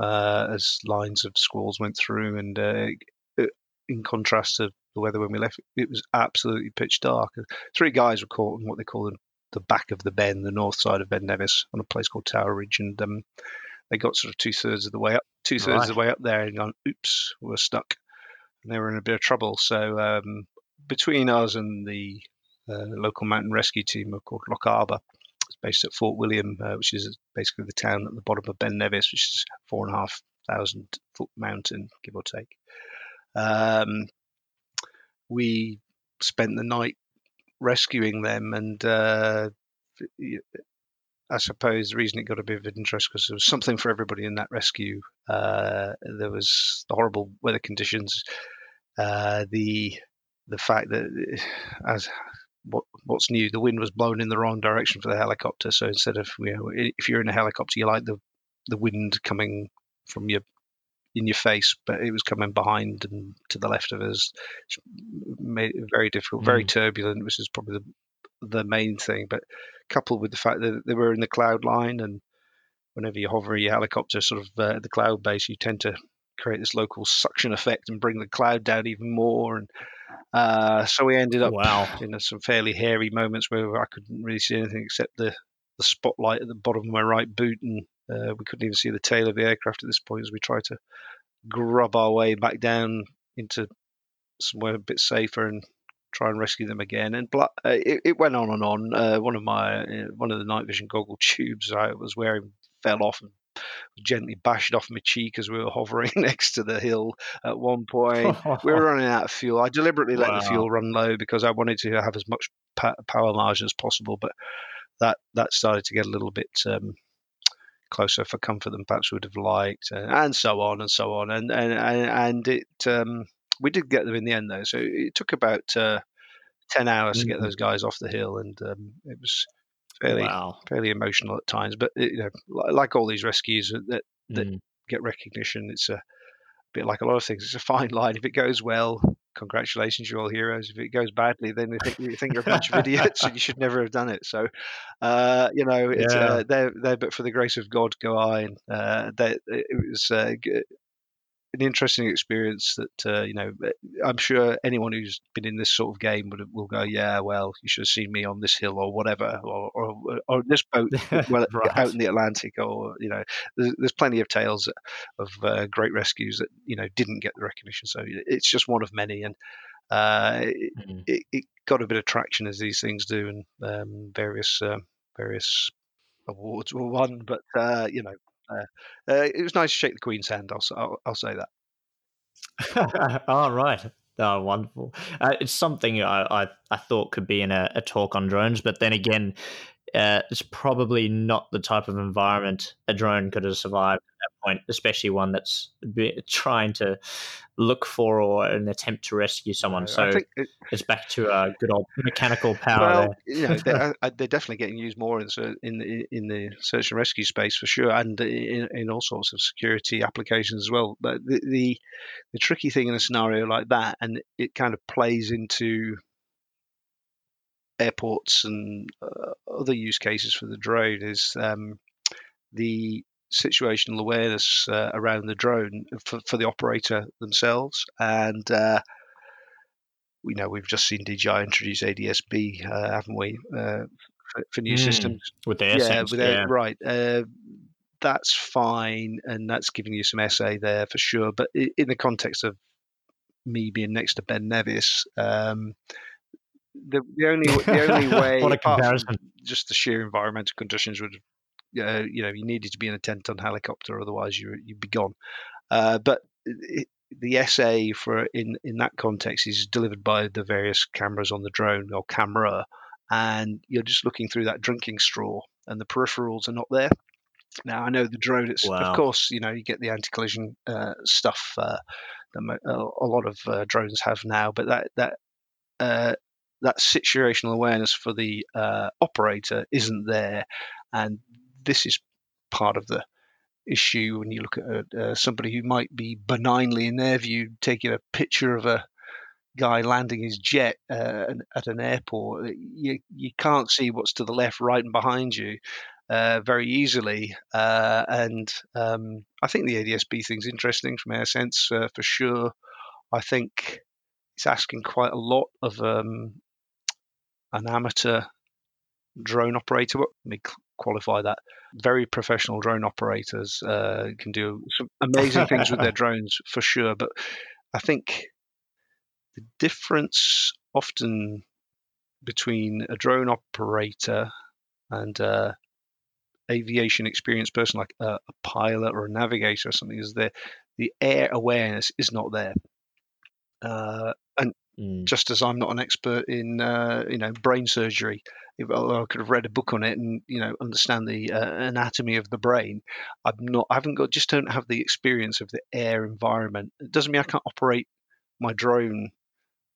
uh, as lines of squalls went through, and in contrast to the weather when we left, it was absolutely pitch dark. Three guys were caught in what they call the, back of the Ben, the north side of Ben Nevis, on a place called Tower Ridge, and um, they got sort of two thirds of the way up, two thirds right. of the way up there, and gone, "Oops, we're stuck," and they were in a bit of trouble. So um, between us and the uh, local mountain rescue team called Lochaber, it's based at Fort William, uh, which is basically the town at the bottom of Ben Nevis, which is four and a half thousand foot mountain, give or take. Um, we spent the night rescuing them, and uh, I suppose the reason it got a bit of interest because there was something for everybody in that rescue. Uh, there was the horrible weather conditions, uh, the the fact that as what, what's new, the wind was blowing in the wrong direction for the helicopter. So instead of you know, if you're in a helicopter, you like the the wind coming from your in your face, but it was coming behind and to the left of us. made it very difficult, very mm. turbulent, which is probably the the main thing. But coupled with the fact that they were in the cloud line, and whenever you hover your helicopter sort of uh, at the cloud base, you tend to create this local suction effect and bring the cloud down even more. And uh, so we ended up wow. in some fairly hairy moments where I couldn't really see anything except the, the spotlight at the bottom of my right boot, and uh, we couldn't even see the tail of the aircraft at this point as we tried to grub our way back down into somewhere a bit safer and try and rescue them again. And uh, it, it, went on and on. Uh, one of my uh, one of the night vision goggle tubes I was wearing fell off and gently bashed off my cheek as we were hovering next to the hill at one point. we were running out of fuel. I deliberately let wow. the fuel run low because I wanted to have as much power margin as possible, but that that started to get a little bit um, closer for comfort than perhaps we would have liked, uh, and so on and so on. And and and it um, we did get them in the end though. So it took about uh, ten hours mm-hmm. to get mm-hmm. those guys off the hill, and um, it was fairly wow. fairly emotional at times. But it, you know, like all these rescues that that mm. get recognition, it's a bit like a lot of things. It's a fine line. If it goes well, congratulations, you're all heroes. If it goes badly, then they think you think you're a bunch of idiots and you should never have done it. So, uh, you know, it's yeah. uh, there, there. But for the grace of God, go I. And uh, they, it was uh, an interesting experience that uh, you know I'm sure anyone who's been in this sort of game would will go yeah well you should have seen me on this hill or whatever or or, or this boat well right. out in the Atlantic or you know there's, there's plenty of tales of uh, great rescues that you know didn't get the recognition so it's just one of many and uh, mm-hmm. it, it, got a bit of traction as these things do and um, various uh, various awards were won but uh, you know uh, it was nice to shake the Queen's hand. I'll I'll, I'll say that. All right. Oh, wonderful. Uh, it's something I, I, I, thought could be in a, a, talk on drones, but then again, uh, it's probably not the type of environment a drone could have survived at that point, especially one that's trying to look for or an attempt to rescue someone. So it, it's back to a good old mechanical power. Well, you know, they're, uh, they're, definitely getting used more in, in the in the search and rescue space for sure, and in, in all sorts of security applications as well. But the, the the tricky thing in a scenario like that, and it kind of plays into airports and uh, other use cases for the drone is um, the situational awareness uh, around the drone for, for the operator themselves. And uh, we know we've just seen DJI introduce ADSB, uh, haven't we, uh, for, for, new mm, systems? With the yeah, with yeah. right. Uh, that's fine, and that's giving you some SA there for sure. But in the context of me being next to Ben Nevis, um, the, the only the only way, what a comparison. just the sheer environmental conditions would uh, you know you needed to be in a 10 ton helicopter otherwise you you'd be gone uh, but it, the SA for in in that context is delivered by the various cameras on the drone or camera and you're just looking through that drinking straw and the peripherals are not there now I know the drone it's wow. of course you know you get the anti-collision uh, stuff uh, that a lot of uh, drones have now but that that uh, that situational awareness for the uh, operator isn't there, and this is part of the issue when you look at uh, somebody who might be benignly, in their view, taking a picture of a guy landing his jet uh, at an airport. You you can't see what's to the left, right, and behind you. Uh, very easily, uh, and um, I think the ADSB thing's interesting from our sense uh, for sure. I think it's asking quite a lot of um, an amateur drone operator. Let me qualify that. Very professional drone operators uh, can do some amazing things with their drones for sure. But I think the difference often between a drone operator and uh, aviation experienced person like a, a, pilot or a navigator or something is the the air awareness is not there. Uh, and Mm. Just as I'm not an expert in uh, you know brain surgery, if, I could have read a book on it and you know understand the uh, anatomy of the brain, I'm not. I haven't got. Just don't have the experience of the air environment. It doesn't mean I can't operate my drone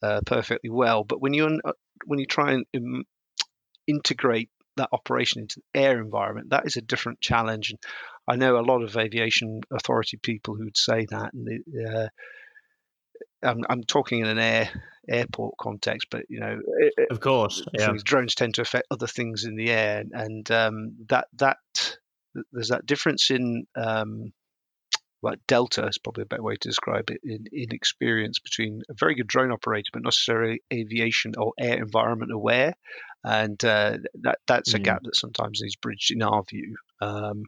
uh, perfectly well, but when you uh, when you try and Im- integrate that operation into the air environment, that is a different challenge. And I know a lot of aviation authority people who'd say that, and the, uh, I'm, I'm talking in an air airport context, but you know, it, of course, yeah. drones tend to affect other things in the air, and um, that that there's that difference in um, well, delta is probably a better way to describe it in, in experience between a very good drone operator, but not necessarily aviation or air environment aware, and uh, that that's a mm. gap that sometimes is bridged in our view. Um,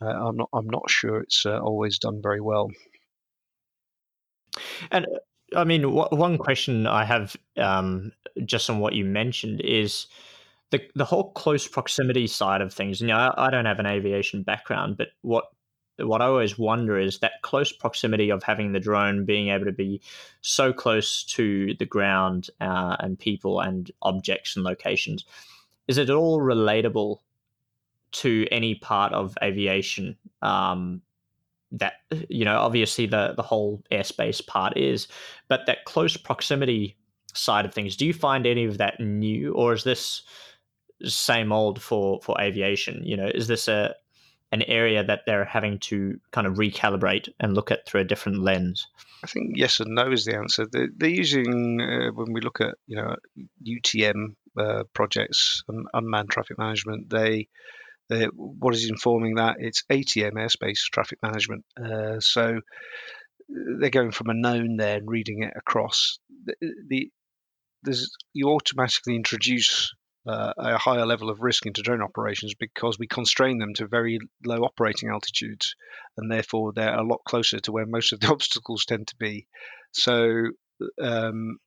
uh, I'm not I'm not sure it's uh, always done very well. And uh, I mean, one question I have um, just on what you mentioned is the the whole close proximity side of things. You know, I, I don't have an aviation background, but what what I always wonder is that close proximity of having the drone being able to be so close to the ground uh, and people and objects and locations. Is it at all relatable to any part of aviation? Um, that you know, obviously the the whole airspace part is, but that close proximity side of things. Do you find any of that new, or is this same old for for aviation? You know, is this a an area that they're having to kind of recalibrate and look at through a different lens? I think yes and no is the answer. They're, they're using uh, when we look at you know UTM uh, projects, and unmanned traffic management. They, they what is informing that it's ATM airspace traffic management. Uh, so they're going from a known there and reading it across. The, the there's you automatically introduce uh, a higher level of risk into drone operations because we constrain them to very low operating altitudes, and therefore they're a lot closer to where most of the obstacles tend to be. So, um,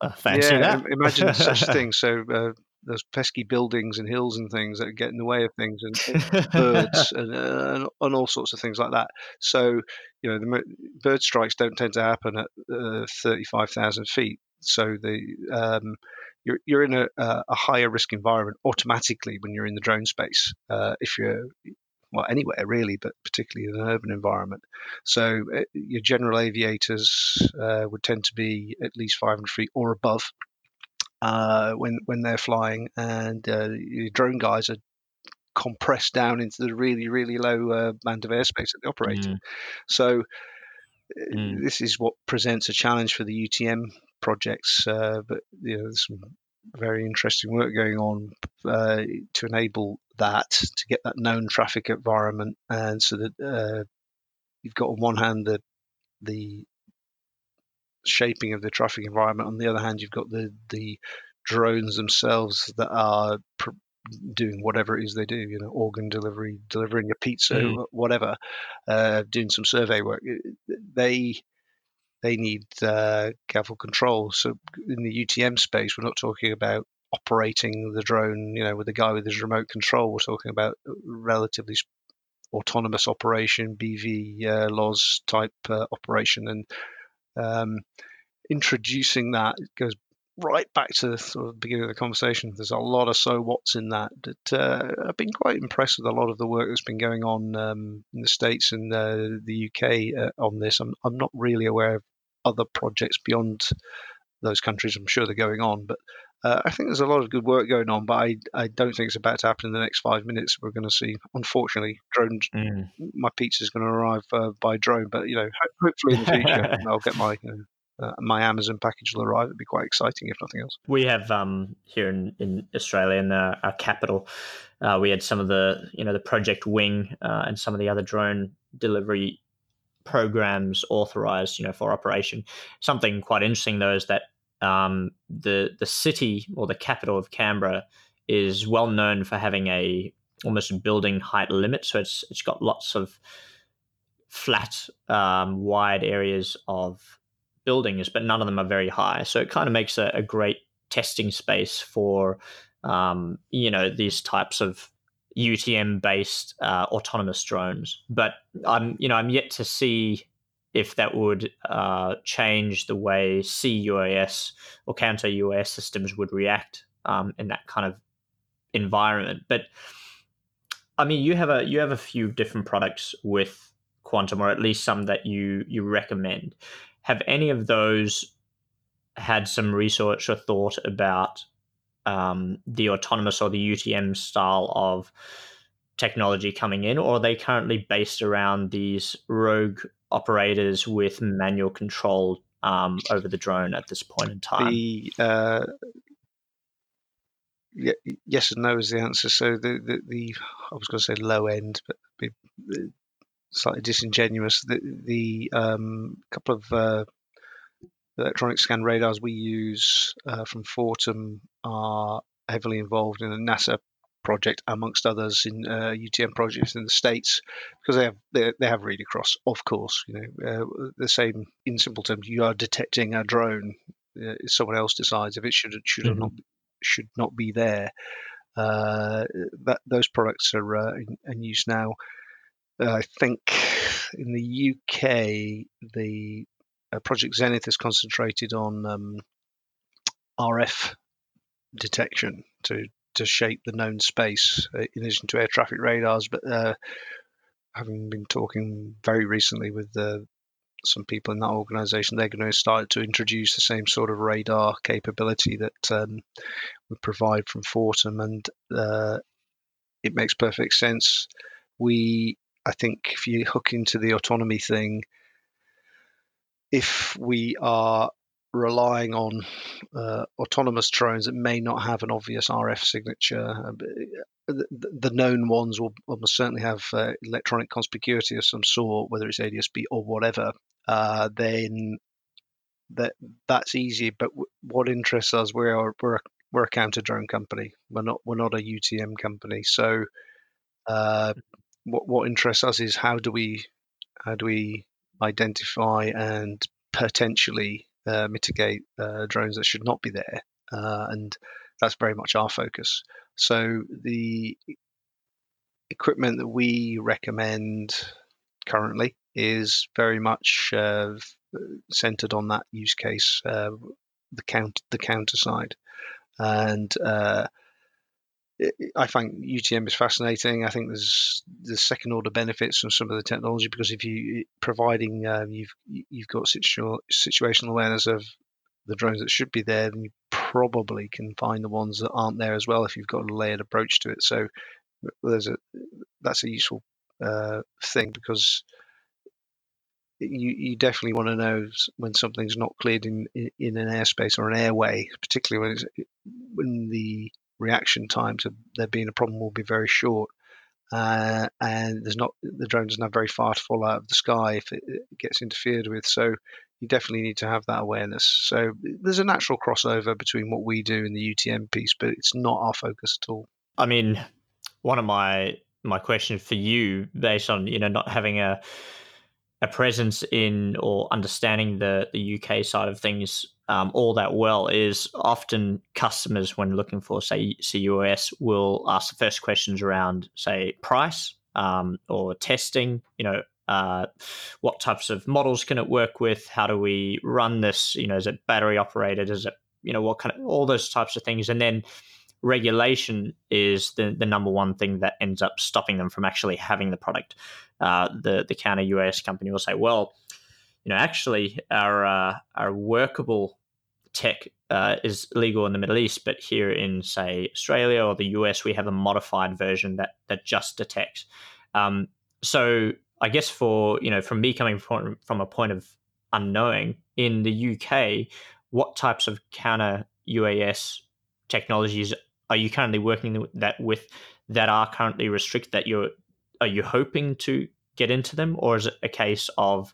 uh, fancy yeah, that. imagine such things. So. Uh, those pesky buildings and hills and things that get in the way of things, and, birds and, uh, and, all sorts of things like that. So, you know, the bird strikes don't tend to happen at uh, thirty-five thousand feet. So the um, you're you're in a, a higher risk environment automatically when you're in the drone space. Uh, if you're well anywhere really, but particularly in an urban environment. So uh, your general aviators uh, would tend to be at least 500 feet or above uh, when when they're flying, and uh, your drone guys are compressed down into the really really low uh, band of airspace that they operate mm. So. Mm. This is what presents a challenge for the UTM projects, uh, but you know, there's some very interesting work going on uh, to enable that to get that known traffic environment, and so that uh, you've got on one hand the the shaping of the traffic environment, on the other hand you've got the the drones themselves that are pr- doing whatever it is they do, you know, organ delivery, delivering a pizza, mm. whatever, uh, doing some survey work. They they need uh, careful control. So in the UTM space, we're not talking about operating the drone, you know, with the guy with his remote control. We're talking about relatively autonomous operation, BV uh, laws type uh, operation, and um, introducing that goes right back to the sort of beginning of the conversation. There's a lot of so what's in that. That uh, I've been quite impressed with a lot of the work that's been going on um, in the states and uh, the UK uh, on this. I'm I'm not really aware of other projects beyond those countries. I'm sure they're going on, but uh, I think there's a lot of good work going on. But I I don't think it's about to happen in the next five minutes. We're going to see, unfortunately, drones. Mm. My pizza is going to arrive uh, by drone, but you know, hopefully in the future I'll get my you know, uh, my Amazon package will arrive. It'd be quite exciting, if nothing else. We have um, here in, in Australia, in our, our capital, uh, we had some of the you know the Project Wing uh, and some of the other drone delivery programs authorized, you know, for operation. Something quite interesting though is that um, the the city or the capital of Canberra is well known for having a almost building height limit. So it's it's got lots of flat, um, wide areas of buildings, but none of them are very high. So it kind of makes a, a great testing space for um, you know these types of UTM based uh, autonomous drones. But I'm you know I'm yet to see if that would uh, change the way CUAS or counter UAS systems would react um, in that kind of environment. But I mean, you have a you have a few different products with Quantum, or at least some that you you recommend have any of those had some research or thought about um, the autonomous or the UTM style of technology coming in, or are they currently based around these rogue operators with manual control um, over the drone at this point in time? The uh, yes and no is the answer. So the the, the I was going to say low end, but slightly disingenuous. The, the um, couple of uh, electronic scan radars we use uh, from Fortem are heavily involved in a NASA project, amongst others, in uh, UTM projects in the states, because they have they, they have read across. Of course, you know uh, the same in simple terms. You are detecting a drone. Uh, someone else decides if it should should mm-hmm. or not should not be there. Uh, that those products are uh, in, in, use now. Uh, I think in the UK, the Project Zenith is concentrated on um, RF detection to to shape the known space uh, in addition to air traffic radars. But uh, having been talking very recently with uh, some people in that organization, they're going to start to introduce the same sort of radar capability that um, we provide from Fortem, and uh, it makes perfect sense. We, I think, if you hook into the autonomy thing, if we are relying on uh, autonomous drones that may not have an obvious RF signature. Uh, the, the, known ones will almost certainly have uh, electronic conspicuity of some sort, whether it's ADSB or whatever. Uh, then that that's easy. But w- what interests us, we are we're a, we're a counter drone company. We're not we're not a UTM company. So uh, what what interests us is how do we how do we identify and potentially uh, mitigate uh, drones that should not be there, uh, and that's very much our focus. So the equipment that we recommend currently is very much uh, centered on that use case, uh, the count the counter side, and uh, I find UTM is fascinating. I think there's the second order benefits from some of the technology because if you providing um, you've you've got situational awareness of the drones that should be there, then you probably can find the ones that aren't there as well if you've got a layered approach to it. So there's a that's a useful uh, thing because you, you definitely want to know when something's not cleared in, in, in an airspace or an airway, particularly when when the reaction time to there being a problem will be very short. Uh, and there's not the drone doesn't have very far to fall out of the sky if it, it, gets interfered with. So you definitely need to have that awareness. So there's a natural crossover between what we do and the UTM piece, but it's not our focus at all. I mean, one of my my questions for you, based on you know not having a a presence in or understanding the the UK side of things um, all that well is often customers when looking for say CUAS will ask the first questions around say price um, or testing. You know, uh, what types of models can it work with? How do we run this? You know, is it battery operated? Is it you know what kind of all those types of things, and then regulation is the, the number one thing that ends up stopping them from actually having the product. Uh, the the counter UAS company will say, well, you know, actually our uh, our workable tech uh, is legal in the Middle East, but here in say Australia or the US, we have a modified version that that just detects. Um, so I guess for you know, from me coming from from a point of unknowing in the UK, what types of counter UAS technologies are you currently working that with that are currently restricted that you're are you hoping to get into them or is it a case of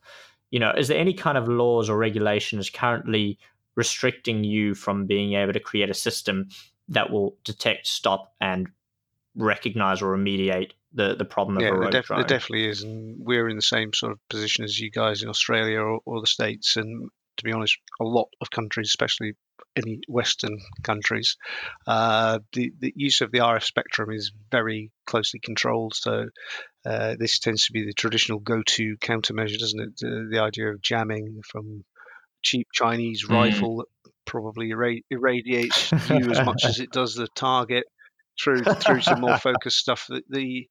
you know is there any kind of laws or regulations currently restricting you from being able to create a system that will detect stop and recognize or remediate the, the problem yeah, of a rogue there, def- drone. there definitely is and we're in the same sort of position as you guys in australia or, or the states and to be honest a lot of countries especially any Western countries. Uh, the, the use of the RF spectrum is very closely controlled. So uh, this tends to be the traditional go-to countermeasure, doesn't it? The, the idea of jamming from cheap Chinese mm. rifle that probably irradiates you as much as it does the target through through some more focused stuff. The, the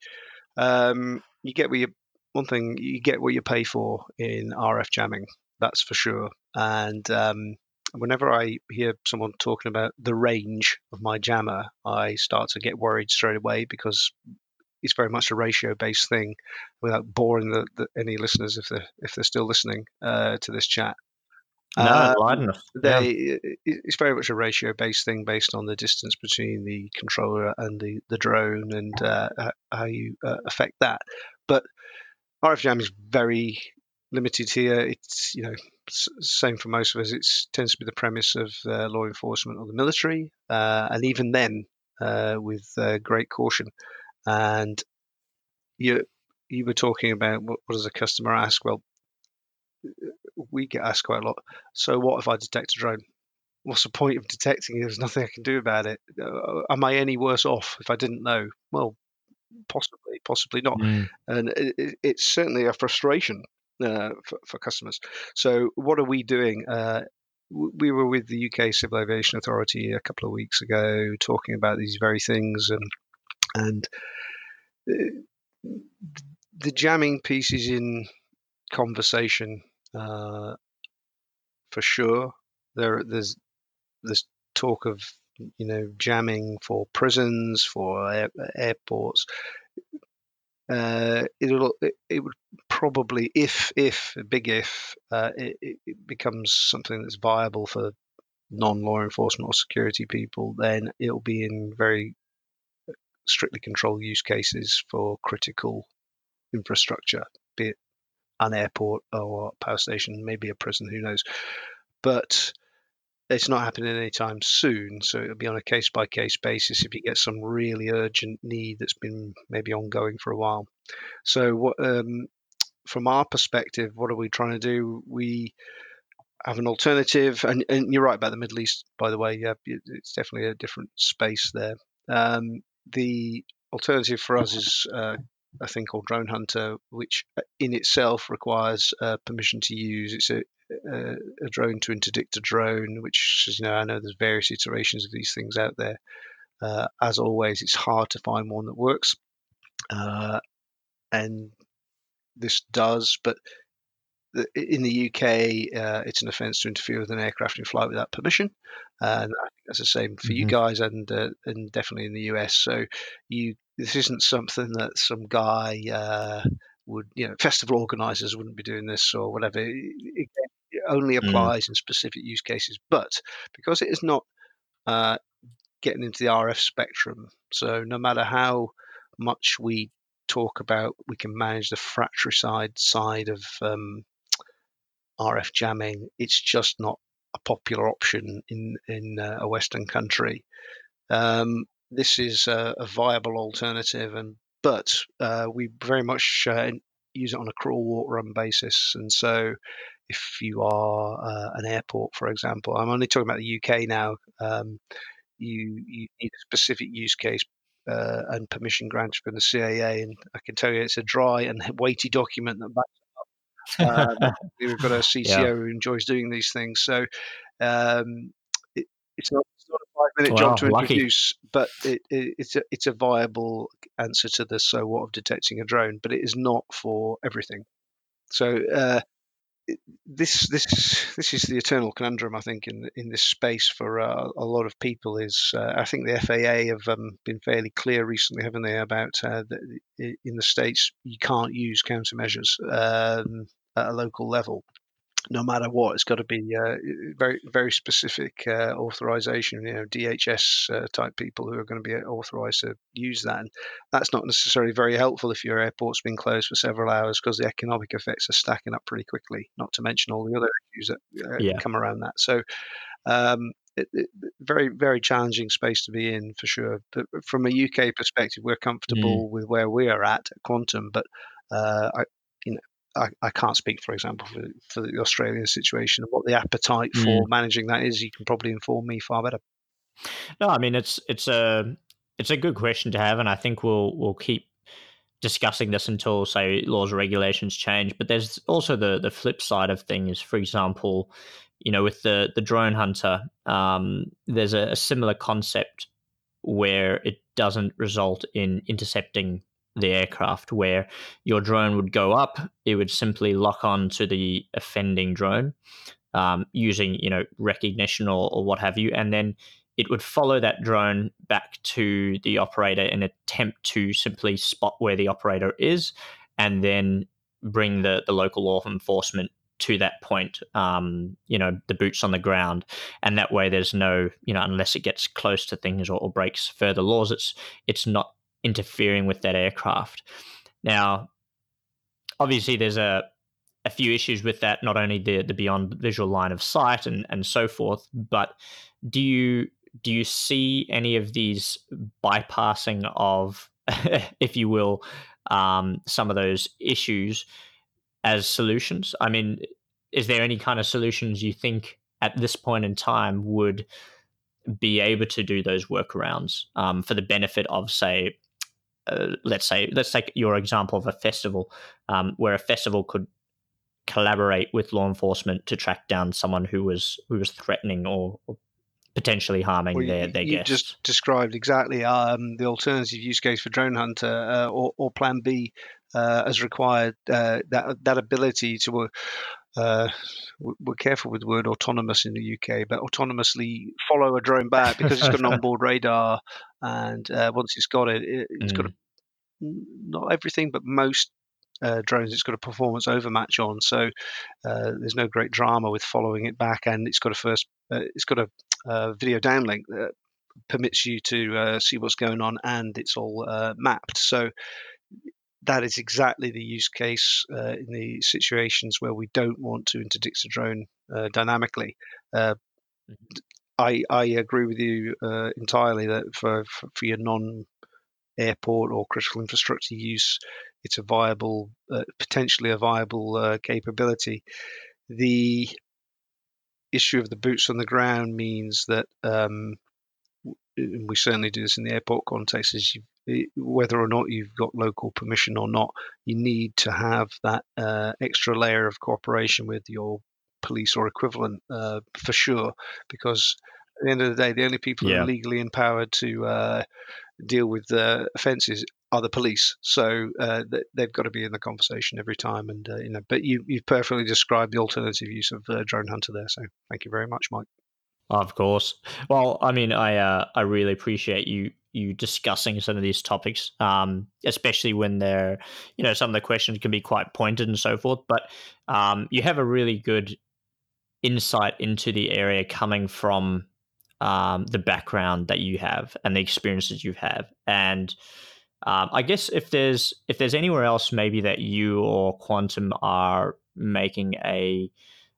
um, you get what you one thing you get what you pay for in RF jamming. That's for sure. And um, whenever I hear someone talking about the range of my jammer, I start to get worried straight away because it's very much a ratio based thing. Without boring the, the, any listeners, if they're if they're still listening uh, to this chat, no, um, they, It's very much a ratio based thing based on the distance between the controller and the, the drone and uh, how you uh, affect that. But RF jam is very limited here. It's you know same for most of us. It tends to be the premise of uh, law enforcement or the military, uh, and even then uh, with uh, great caution. And you you were talking about what, what does a customer ask? Well, we get asked quite a lot. So what if I detect a drone? What's the point of detecting it? There's nothing I can do about it. Uh, am I any worse off if I didn't know? Well, possibly, possibly not. Mm. And it, it's certainly a frustration uh, for, for, customers. So, what are we doing? Uh, we were with the UK Civil Aviation Authority a couple of weeks ago talking about these very things, and and uh, the jamming pieces in conversation uh, for sure. There, there's talk of you know jamming for prisons, for air, airports. Uh, it'll it, it, would probably if if a big if uh, it, it, becomes something that's viable for non-law enforcement or security people, then it'll be in very strictly controlled use cases for critical infrastructure, be it an airport or power station, maybe a prison, who knows. But it's not happening anytime soon, so it'll be on a case by case basis if you get some really urgent need that's been maybe ongoing for a while. So, what um, from our perspective, what are we trying to do? We have an alternative, and, and you're right about the Middle East, by the way. Yeah, it's definitely a different space there. Um, the alternative for us is uh, a thing called Drone Hunter, which uh, in itself requires uh, permission to use. It's a, a, a, drone to interdict a drone, which is, you know I know there's various iterations of these things out there. Uh, as always, it's hard to find one that works, uh, and this does. But in the UK, uh, it's an offence to interfere with an aircraft in flight without permission, and I think that's the same for mm-hmm. you guys, and uh, and definitely in the US. So you this isn't something that some guy uh, would, you know, festival organisers wouldn't be doing this or whatever. It, it, only mm. applies mm. in specific use cases, but because it is not uh, getting into the RF spectrum, so no matter how much we talk about, we can manage the fratricide side of um, RF jamming. It's just not a popular option in in uh, a Western country. Um, this is a, a viable alternative, and but uh, we very much uh, use it on a crawl, walk, run basis. And so, if you are uh, an airport, for example, I'm only talking about the UK now. Um, you you need a specific use case uh, and permission granted from the CAA, and I can tell you it's a dry and weighty document that backs up. Uh, we've got a CTO yeah. who enjoys doing these things, so um, it, it's not five minute wow, job to introduce, but it, it, it's a it's a viable answer to the so what of detecting a drone, but it is not for everything. So uh, this this this is the eternal conundrum I think in in this space for uh, a lot of people is uh, I think the FAA have um, been fairly clear recently, haven't they, about uh, the, in the states you can't use countermeasures um, at a local level no matter what, it's got to be uh, very very specific uh, authorization. You know, DHS uh, type people who are going to be authorized to use that. And that's not necessarily very helpful if your airport's been closed for several hours because the economic effects are stacking up pretty quickly. Not to mention all the other issues that uh, yeah. come around that. So. Um, it, it, very very challenging space to be in for sure. But from a UK perspective, we're comfortable mm. with where we are at, at Quantum. But uh, I, you know, I, I, can't speak, for example, for, for the Australian situation and what the appetite for mm. managing that is. You can probably inform me far better. No, I mean it's it's a it's a good question to have, and I think we'll we'll keep discussing this until say laws or regulations change. But there's also the the flip side of things. For example, you know, with the the drone hunter, um, there's a, a similar concept where it doesn't result in intercepting the aircraft where your drone would go up, it would simply lock on to the offending drone um, using, you know, recognition or, or what have you, and then it would follow that drone back to the operator in attempt to simply spot where the operator is and then bring the, the local law enforcement to that point, um, you know, the boots on the ground. And that way there's no, you know, unless it gets close to things or, or breaks further laws, it's it's not interfering with that aircraft. Now, obviously there's a a few issues with that, not only the the beyond visual line of sight and and so forth, but do you do you see any of these bypassing of, if you will, um, some of those issues as solutions? I mean, is there any kind of solutions you think at this point in time would be able to do those workarounds um, for the benefit of, say, uh, let's say, let's take your example of a festival, um, where a festival could collaborate with law enforcement to track down someone who was who was threatening or, or potentially harming well, their, their you guests. just described exactly um, the alternative use case for Drone Hunter uh, or, or Plan B uh, as required uh, that that ability to. Uh, we're careful with the word autonomous in the UK, but autonomously follow a drone back because it's got an onboard radar, and uh, once it's got it, it has mm. got a, not everything, but most uh, drones it's got a performance overmatch on, so uh, there's no great drama with following it back, and it's got a first, uh, it's got a uh, video downlink that permits you to uh, see what's going on, and it's all uh, mapped. So that is exactly the use case in the situations where we don't want to interdict a drone dynamically. Mm-hmm. I, I agree with you entirely that for, for, your non airport or critical infrastructure use, it's a viable, uh, potentially a viable uh, capability. The issue of the boots on the ground means that um, we certainly do this in the airport context is you, whether or not you've got local permission or not, you need to have that uh, extra layer of cooperation with your police or equivalent uh, for sure, because at the end of the day, the only people yeah. who are legally empowered to uh, deal with the offences are the police. So uh, they've got to be in the conversation every time. And uh, you know, but you you've perfectly described the alternative use of uh, drone hunter there. So thank you very much, Mike. Of course. Well, I mean, I uh, I really appreciate you you discussing some of these topics, um, especially when they're you know some of the questions can be quite pointed and so forth. But um, you have a really good insight into the area coming from um, the background that you have and the experiences you have. And um, I guess if there's if there's anywhere else maybe that you or Quantum are making a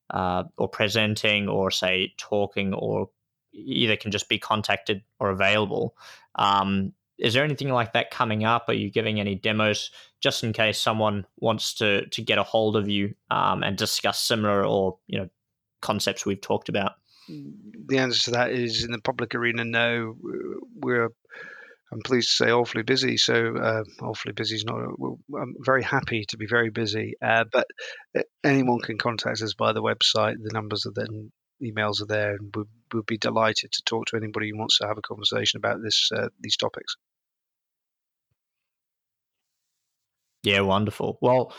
uh, or presenting or say talking or either can just be contacted or available. Um, is there anything like that coming up? Are you giving any demos just in case someone wants to to get a hold of you um, and discuss similar or you know concepts we've talked about? the answer to that is in the public arena. No, we're. I'm pleased to say awfully busy. So uh, awfully busy is not. I'm very happy to be very busy. Uh, but uh, anyone can contact us by the website. The numbers are then emails are there, and we'll, we'll be delighted to talk to anybody who wants to have a conversation about this uh, these topics. Yeah, wonderful. Well,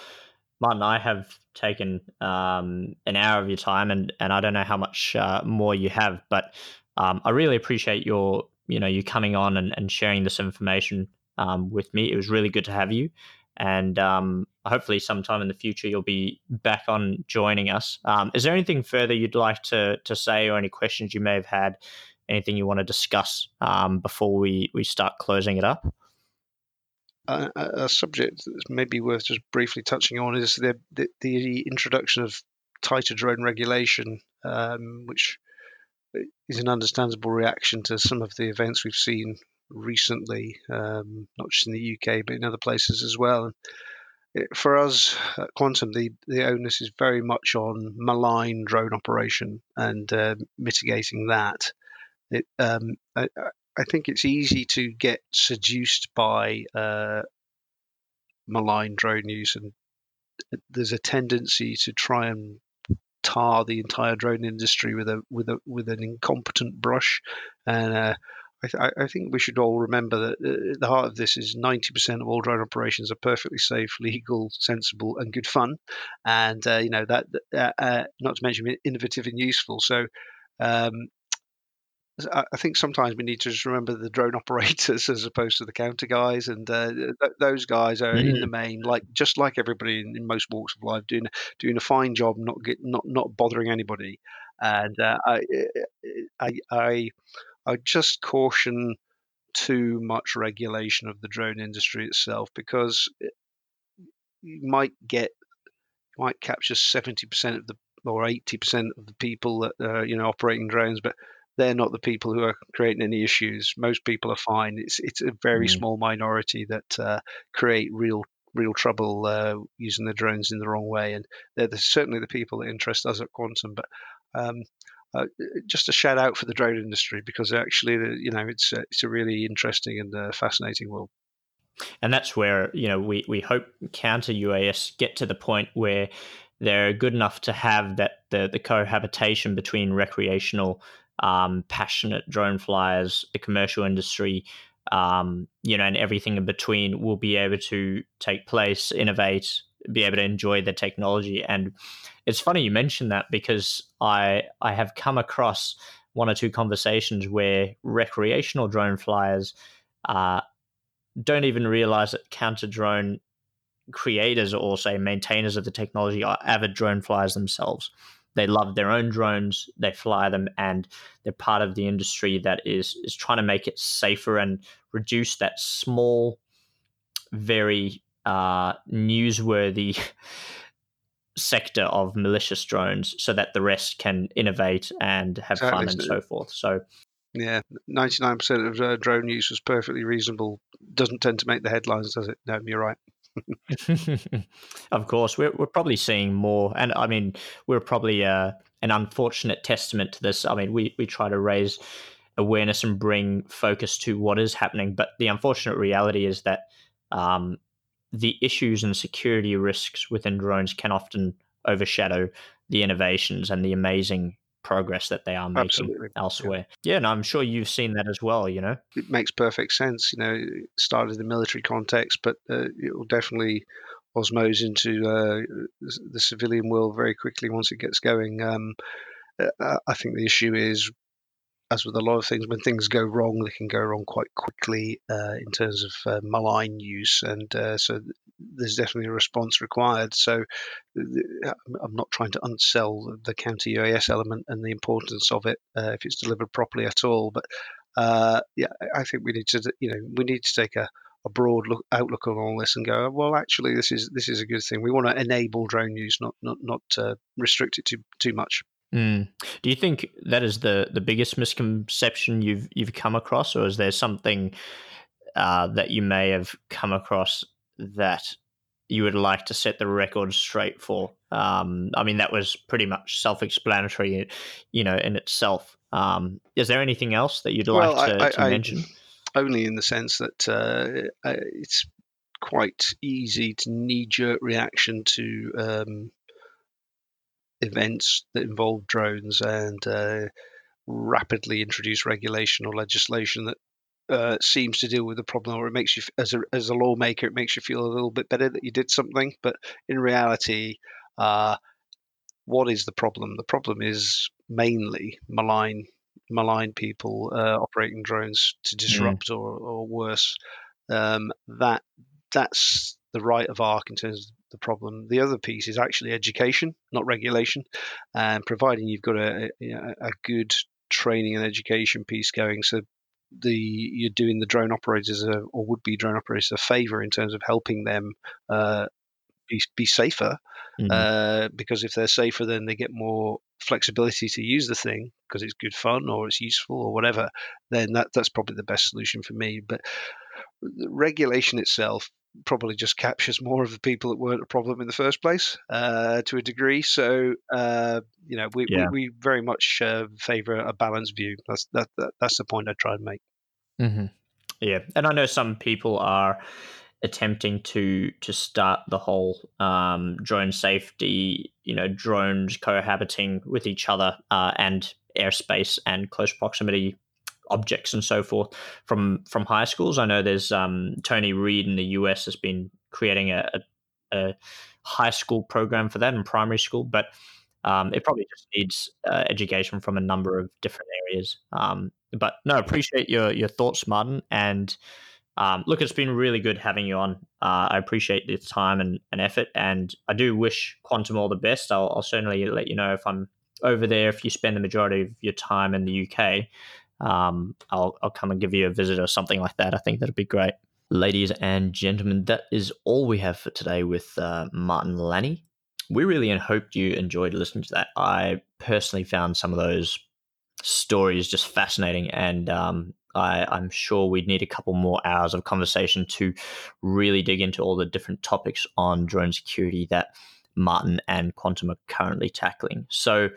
Martin, I have taken um, an hour of your time, and and I don't know how much uh, more you have, but um, I really appreciate your you know you coming on and, and sharing this information um, with me. It was really good to have you, and um, hopefully sometime in the future you'll be back on joining us. Um, is there anything further you'd like to to say, or any questions you may have had? Anything you want to discuss um, before we we start closing it up? a, a subject that's maybe worth just briefly touching on is the, the, the introduction of tighter drone regulation, um, which is an understandable reaction to some of the events we've seen recently, um, not just in the UK but in other places as well. It, for us at Quantum, the, the onus is very much on malign drone operation and uh, mitigating that. It, um, I, I think it's easy to get seduced by uh, malign drone use, and there's a tendency to try and tar the entire drone industry with a with a with an incompetent brush. And uh, I, th- I, think we should all remember that uh, at the heart of this is 90% of all drone operations are perfectly safe, legal, sensible, and good fun. And uh, you know that, uh, uh, not to mention innovative and useful. So um, I think sometimes we need to just remember the drone operators as opposed to the counter guys, and uh, th- those guys are mm. in the main like just like everybody in, in, most walks of life, doing doing a fine job, not get not not bothering anybody. And uh, I, I I I just caution too much regulation of the drone industry itself because you might get might capture 70% of the or 80% of the people that are you know operating drones, but they're not the people who are creating any issues. Most people are fine. It's it's a very mm. small minority that uh, create real real trouble uh, using the drones in the wrong way, and they're the, certainly the people that interest us at Quantum. But um, uh, just a shout out for the drone industry because actually, you know, it's a, it's a really interesting and uh, fascinating world. And that's where you know we we hope counter UAS get to the point where they're good enough to have that the the cohabitation between recreational, um, passionate drone flyers, the commercial industry, um, you know, and everything in between will be able to take place, innovate, be able to enjoy the technology. And it's funny you mentioned that because I I have come across one or two conversations where recreational drone flyers uh, don't even realize that counter drone creators or say maintainers of the technology are avid drone flyers themselves. They love their own drones, they fly them, and they're part of the industry that is is trying to make it safer and reduce that small, very uh, newsworthy sector of malicious drones, so that the rest can innovate and have fun and so forth. So yeah, ninety nine percent of uh, drone use was perfectly reasonable. Doesn't tend to make the headlines, does it? No, you're right. of course, we're we're probably seeing more, and I mean, we're probably uh, an unfortunate testament to this. I mean, we we try to raise awareness and bring focus to what is happening, but the unfortunate reality is that um, the issues and security risks within drones can often overshadow the innovations and the amazing progress that they are making Absolutely. elsewhere. Yeah. yeah, and I'm sure you've seen that as well. You know, it makes perfect sense. You know, it started in the military context, but uh, it will definitely osmose into uh, the civilian world very quickly once it gets going. Um, uh, I think the issue is as with a lot of things, when things go wrong, they can go wrong quite quickly uh, in terms of uh, malign use, and uh, so there's definitely a response required. So I'm not trying to unsell the counter UAS element and the importance of it uh, if it's delivered properly at all, but uh, yeah, I think we need to, you know, we need to take a a broad look, outlook on all this and go, well, actually, this is this is a good thing. We want to enable drone use, not not not uh, restrict it too too much. Mm. Do you think that is the the biggest misconception you've you've come across, or is there something uh, that you may have come across that you would like to set the record straight for? Um, I mean, that was pretty much self-explanatory, you know, in itself. Um, is there anything else that you'd well, like to, I, to I, mention? only in the sense that uh, it's quite easy to knee-jerk reaction to um, events that involve drones and uh, rapidly introduce regulation or legislation that uh, seems to deal with the problem, or it makes you, as a as a lawmaker, it makes you feel a little bit better that you did something. But in reality, uh, what is the problem? The problem is mainly malign malign people uh, operating drones to mm. disrupt mm. or, or worse. Um, that that's the right of arc in terms of the problem. The other piece is actually education, not regulation, and providing you've got a, a, a good training and education piece going. So the you're doing the drone operators a, or would be drone operators a favor in terms of helping them uh, be, be safer. Mm-hmm. Uh, because if they're safer, then they get more flexibility to use the thing because it's good fun or it's useful or whatever. Then that that's probably the best solution for me. But regulation itself probably just captures more of the people that weren't a problem in the first place uh, to a degree. So uh, you know, we, yeah. we, we, very much uh, favour a balanced view. That's that, that, that's the point I try and make. Mm-hmm. Yeah, and I know some people are attempting to to start the whole um, drone safety, you know, drones cohabiting with each other uh, and airspace and close proximity objects and so forth from from high schools. I know there's um, Tony Reed in the US has been creating a, a, a high school program for that in primary school, but um, it probably just needs uh, education from a number of different areas. Um, but no, appreciate your your thoughts, Martin. And um, look, it's been really good having you on. Uh, I appreciate the time and, and, effort, and I do wish Quantum all the best. I'll, I'll certainly let you know if I'm over there if you spend the majority of your time in the UK um, I'll I'll come and give you a visit or something like that. I think that'd be great. Ladies and gentlemen, that is all we have for today with uh, Martin Lanni. We really hoped you enjoyed listening to that. I personally found some of those stories just fascinating, and um, I, I'm sure we'd need a couple more hours of conversation to really dig into all the different topics on drone security that Martin and Quantum are currently tackling. So,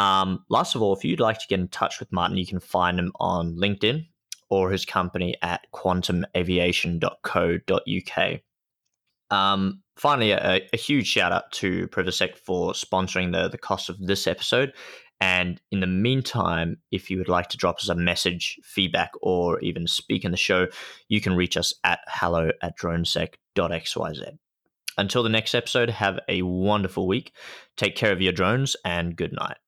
um, last of all, if you'd like to get in touch with Martin, you can find him on LinkedIn or his company at quantumaviation.co.uk. Um, finally, a, a, huge shout out to Privasec for sponsoring the, the cost of this episode. And in the meantime, if you would like to drop us a message, feedback, or even speak in the show, you can reach us at hello at dronesec.xyz. Until the next episode, have a wonderful week. Take care of your drones and good night.